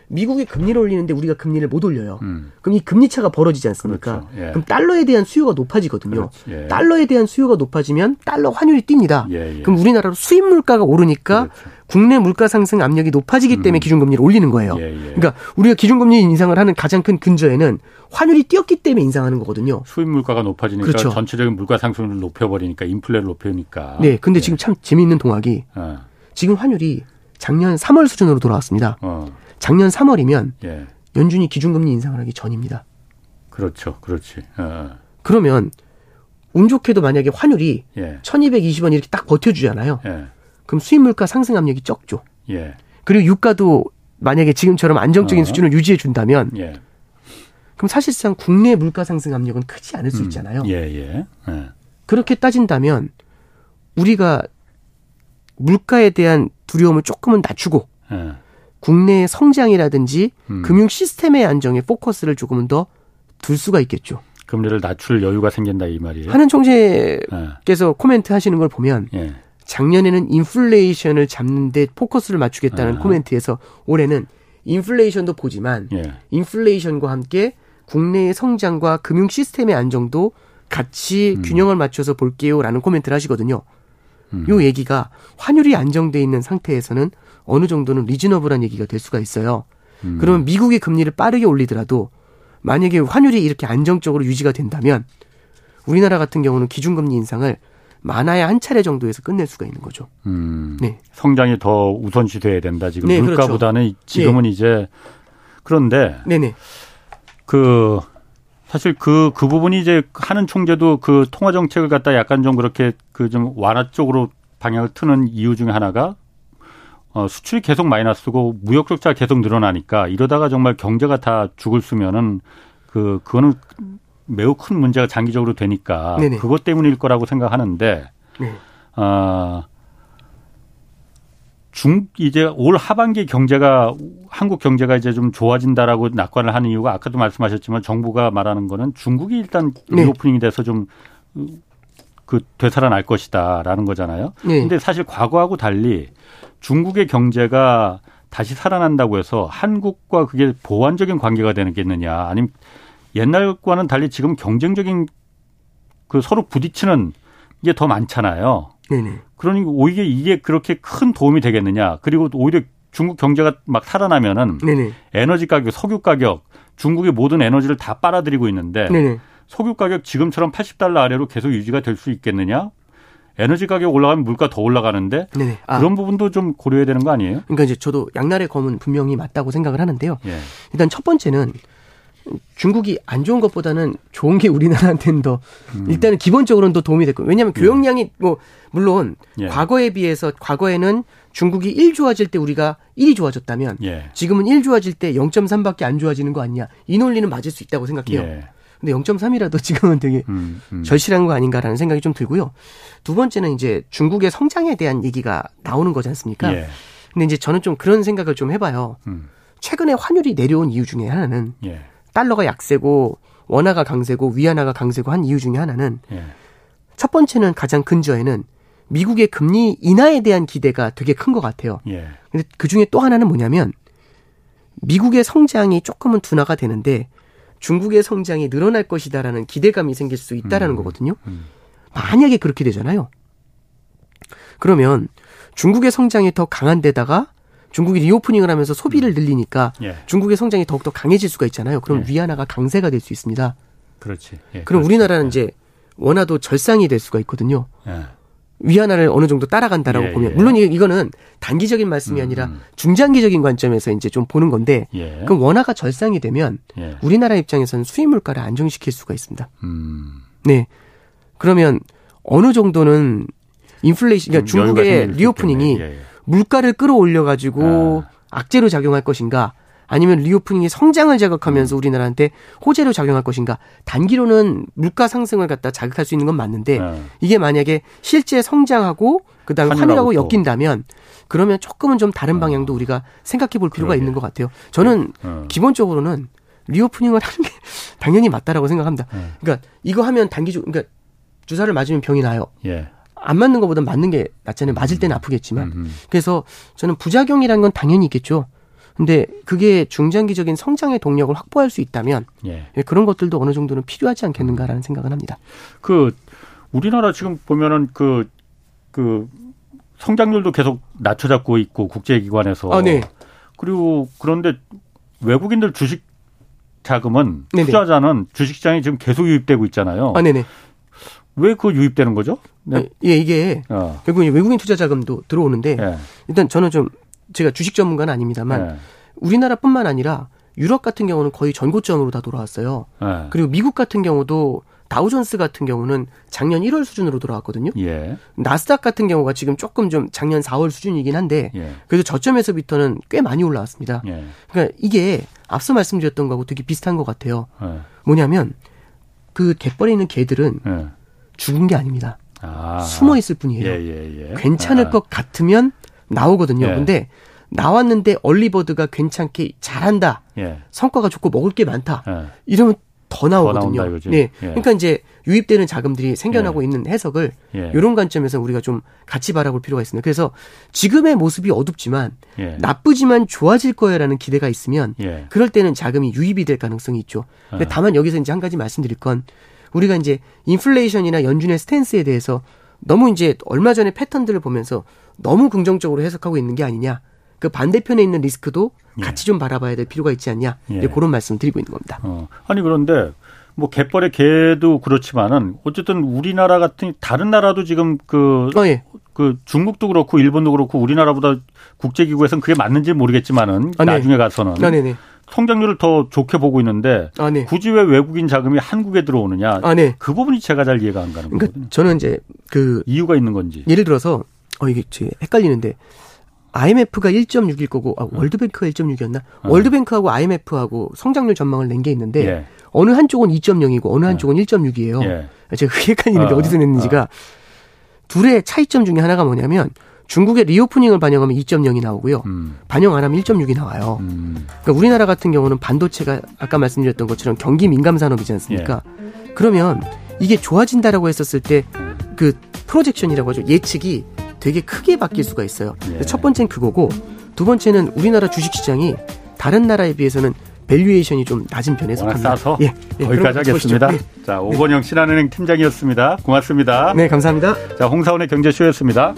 미국이 금리를 올리는데 우리가 금리를 못 올려요. 음. 그럼 이 금리 차가 벌어지지 않습니까? 그렇죠. 예. 그럼 달러에 대한 수요가 높아지거든요. 예. 달러에 대한 수요가 높아지면 달러 환율이 뜁니다. 예, 예. 그럼 우리나라로 수입 물가가 오르니까 그렇죠. 국내 물가 상승 압력이 높아지기 때문에 음. 기준금리를 올리는 거예요. 예, 예. 그러니까 우리가 기준금리 인상을 하는 가장 큰 근저에는 환율이 뛰었기 때문에 인상하는 거거든요. 수입 물가가 높아지니까 그렇죠. 전체적인 물가 상승을 높여버리니까 인플레를 높여니까. 네, 근데 지금 참 재미있는 동학이 어. 지금 환율이 작년 3월 수준으로 돌아왔습니다. 어. 작년 3월이면 예. 연준이 기준금리 인상을 하기 전입니다. 그렇죠, 그렇지. 어. 그러면 운 좋게도 만약에 환율이 예. 1,220원 이렇게 딱 버텨주잖아요. 예. 그럼 수입 물가 상승 압력이 적죠. 예. 그리고 유가도 만약에 지금처럼 안정적인 어. 수준을 유지해 준다면 예. 그럼 사실상 국내 물가 상승 압력은 크지 않을 수 음. 있잖아요. 예, 예. 예. 그렇게 따진다면 우리가 물가에 대한 두려움을 조금은 낮추고 예. 국내의 성장이라든지 음. 금융 시스템의 안정에 포커스를 조금은 더둘 수가 있겠죠. 금리를 낮출 여유가 생긴다 이 말이에요. 하는 총재께서 예. 코멘트 하시는 걸 보면 예. 작년에는 인플레이션을 잡는 데 포커스를 맞추겠다는 아. 코멘트에서 올해는 인플레이션도 보지만 예. 인플레이션과 함께 국내의 성장과 금융 시스템의 안정도 같이 음. 균형을 맞춰서 볼게요라는 코멘트를 하시거든요. 음. 요 얘기가 환율이 안정돼 있는 상태에서는 어느 정도는 리즈너블한 얘기가 될 수가 있어요. 음. 그러면 미국이 금리를 빠르게 올리더라도 만약에 환율이 이렇게 안정적으로 유지가 된다면 우리나라 같은 경우는 기준금리 인상을 많아야 한 차례 정도에서 끝낼 수가 있는 거죠. 음. 네. 성장이 더 우선시 돼야 된다. 지금 네, 그렇죠. 물가보다는 그렇죠. 지금은 네. 이제 그런데 네네. 그 사실 그, 그 부분이 이제 하는 총재도 그 통화 정책을 갖다 약간 좀 그렇게 그 좀 완화 쪽으로 방향을 트는 이유 중에 하나가 어, 수출이 계속 마이너스고 무역 적자가 계속 늘어나니까 이러다가 정말 경제가 다 죽을 수면은 그, 그거는 매우 큰 문제가 장기적으로 되니까 네네. 그것 때문일 거라고 생각하는데, 네. 어, 중 이제 올 하반기 경제가 한국 경제가 이제 좀 좋아진다라고 낙관을 하는 이유가 아까도 말씀하셨지만 정부가 말하는 거는 중국이 일단 네. 리오프닝이 돼서 좀 그 되살아날 것이다라는 거잖아요. 네. 근데 사실 과거하고 달리 중국의 경제가 다시 살아난다고 해서 한국과 그게 보완적인 관계가 되는 게 있느냐 아니면 옛날과는 달리 지금 경쟁적인 그 서로 부딪히는 게 더 많잖아요. 네네. 그러니 오히려 이게 그렇게 큰 도움이 되겠느냐. 그리고 오히려 중국 경제가 막 살아나면은 네네. 에너지 가격, 석유 가격, 중국의 모든 에너지를 다 빨아들이고 있는데 네네. 석유 가격 지금처럼 80달러 아래로 계속 유지가 될 수 있겠느냐? 에너지 가격 올라가면 물가 더 올라가는데 네. 아. 그런 부분도 좀 고려해야 되는 거 아니에요? 그러니까 이제 저도 양날의 검은 분명히 맞다고 생각을 하는데요. 예. 일단 첫 번째는 중국이 안 좋은 것보다는 좋은 게 우리나라한테는 더 음. 일단은 기본적으로는 더 도움이 됐고 왜냐하면 예. 교역량이 뭐 물론 예. 과거에 비해서 과거에는 중국이 1 좋아질 때 우리가 1이 좋아졌다면 예. 지금은 1 좋아질 때 0.3밖에 안 좋아지는 거 아니냐 이 논리는 맞을 수 있다고 생각해요. 예. 근데 0.3이라도 (laughs) 지금은 되게 음, 음. 절실한 거 아닌가라는 생각이 좀 들고요. 두 번째는 이제 중국의 성장에 대한 얘기가 나오는 거지 않습니까? 예. 근데 이제 저는 좀 그런 생각을 좀 해봐요. 음. 최근에 환율이 내려온 이유 중에 하나는 예. 달러가 약세고 원화가 강세고 위안화가 강세고 한 이유 중에 하나는 예. 첫 번째는 가장 근저에는 미국의 금리 인하에 대한 기대가 되게 큰 것 같아요. 예. 근데 그 중에 또 하나는 뭐냐면 미국의 성장이 조금은 둔화가 되는데 중국의 성장이 늘어날 것이다라는 기대감이 생길 수 있다라는 음, 거거든요. 음. 만약에 그렇게 되잖아요. 그러면 중국의 성장이 더 강한 데다가 중국이 리오프닝을 하면서 소비를 음. 늘리니까 예. 중국의 성장이 더욱더 강해질 수가 있잖아요. 그럼 예. 위안화가 강세가 될 수 있습니다. 그렇지. 예, 그럼 그렇지. 우리나라는 예. 이제 원화도 절상이 될 수가 있거든요. 예. 위안화를 어느 정도 따라간다라고 예, 보면 물론 이거는 단기적인 말씀이 음, 아니라 음. 중장기적인 관점에서 이제 좀 보는 건데 그럼 원화가 절상이 되면 우리나라 입장에서는 수입 물가를 안정시킬 수가 있습니다. 음. 네. 그러면 어느 정도는 인플레이션 그러니까 중국의 reopening이 물가를 끌어올려 가지고 아. 악재로 작용할 것인가 아니면 reopening이 성장을 자극하면서 음. 우리나라한테 호재로 작용할 것인가 단기로는 물가 상승을 갖다 자극할 수 있는 건 맞는데 네. 이게 만약에 실제 성장하고 그다음에 환율하고 엮인다면 그러면 조금은 좀 다른 어. 방향도 우리가 생각해 볼 필요가 그러게. 있는 것 같아요. 저는 어. 기본적으로는 리오프닝을 하는 게 (laughs) 당연히 맞다라고 생각합니다. 네. 그러니까 이거 하면 단기적 그러니까 주사를 맞으면 병이 나요. 예. 안 맞는 것보다 맞는 게 낫잖아요. 맞을 때는 음. 아프겠지만. 음, 음. 그래서 저는 부작용이라는 건 당연히 있겠죠. 근데 그게 중장기적인 성장의 동력을 확보할 수 있다면 예. 예. 그런 것들도 어느 정도는 필요하지 않겠는가라는 생각은 합니다. 그 우리나라 지금 보면은 그그 그 성장률도 계속 낮춰잡고 있고 국제기관에서 아, 네. 그리고 그런데 외국인들 주식 자금은 네네. 투자자는 주식시장에 지금 계속 유입되고 있잖아요. 아, 네네. 왜 그 유입되는 거죠? 네. 예, 이게 어. 결국 외국인 투자 자금도 들어오는데 예. 일단 저는 좀 제가 주식 전문가는 아닙니다만 예. 우리나라뿐만 아니라 유럽 같은 경우는 거의 전고점으로 다 돌아왔어요. 예. 그리고 미국 같은 경우도 다우존스 같은 경우는 작년 1월 수준으로 돌아왔거든요. 예. 나스닥 같은 경우가 지금 조금 좀 작년 4월 수준이긴 한데 예. 그래도 저점에서부터는 꽤 많이 올라왔습니다. 예. 그러니까 이게 앞서 말씀드렸던 거하고 되게 비슷한 것 같아요. 예. 뭐냐면 그 갯벌에 있는 개들은 예. 죽은 게 아닙니다. 아. 숨어 있을 뿐이에요. 예, 예, 예. 괜찮을 아. 것 같으면 나오거든요. 예. 근데 나왔는데 얼리버드가 괜찮게 잘한다. 예. 성과가 좋고 먹을 게 많다. 예. 이러면 더 나오거든요. 더 네. 그러니까 이제 유입되는 자금들이 생겨나고 있는 해석을 이런 관점에서 우리가 좀 같이 바라볼 필요가 있습니다. 그래서 지금의 모습이 어둡지만 나쁘지만 좋아질 거야라는 기대가 있으면 그럴 때는 자금이 유입이 될 가능성이 있죠. 근데 다만 여기서 이제 한 가지 말씀드릴 건 우리가 이제 인플레이션이나 연준의 스탠스에 대해서 너무 이제 얼마 전에 패턴들을 보면서 너무 긍정적으로 해석하고 있는 게 아니냐. 그 반대편에 있는 리스크도 예. 같이 좀 바라봐야 될 필요가 있지 않냐. 예. 이제 그런 말씀을 드리고 있는 겁니다. 어. 아니 그런데 뭐 갯벌의 개도 그렇지만은 어쨌든 우리나라 같은 다른 나라도 지금 그, 어, 예. 그 중국도 그렇고 일본도 그렇고 우리나라보다 국제기구에서는 그게 맞는지 모르겠지만은 아, 네. 나중에 가서는 아, 네 네. 성장률을 더 좋게 보고 있는데 아, 네. 굳이 왜 외국인 자금이 한국에 들어오느냐 아, 네. 그 부분이 제가 잘 이해가 안 가는 그러니까 거거든요. 저는 이제 그 이유가 있는 건지 예를 들어서 어 이게 제 헷갈리는데 IMF가 1.6일 거고 아, 어. 월드뱅크가 1.6이었나? 어. 월드뱅크하고 IMF하고 성장률 전망을 낸 게 있는데 예. 어느 한쪽은 2.0이고 어느 한쪽은 예. 1.6이에요. 예. 제가 그게 헷갈리는데 어. 디서 냈는지가 어. 둘의 차이점 중에 하나가 뭐냐면 중국의 리오프닝을 반영하면 2.0이 나오고요. 음. 반영 안 하면 1.6이 나와요. 음. 그러니까 우리나라 같은 경우는 반도체가 아까 말씀드렸던 것처럼 경기 민감 산업이지 않습니까? 예. 그러면 이게 좋아진다라고 했었을 때 그 projection이라고 하죠. 예측이 되게 크게 바뀔 수가 있어요. 예. 첫 번째는 그거고 두 번째는 우리나라 주식 시장이 다른 나라에 비해서는 valuation이 좀 낮은 편에 속합니다. 싸서 예, 예, 거기까지 하겠습니다. 예. 자 오건영 신한은행 팀장이었습니다. 고맙습니다. 네 감사합니다. 자 홍사훈의 경제쇼였습니다.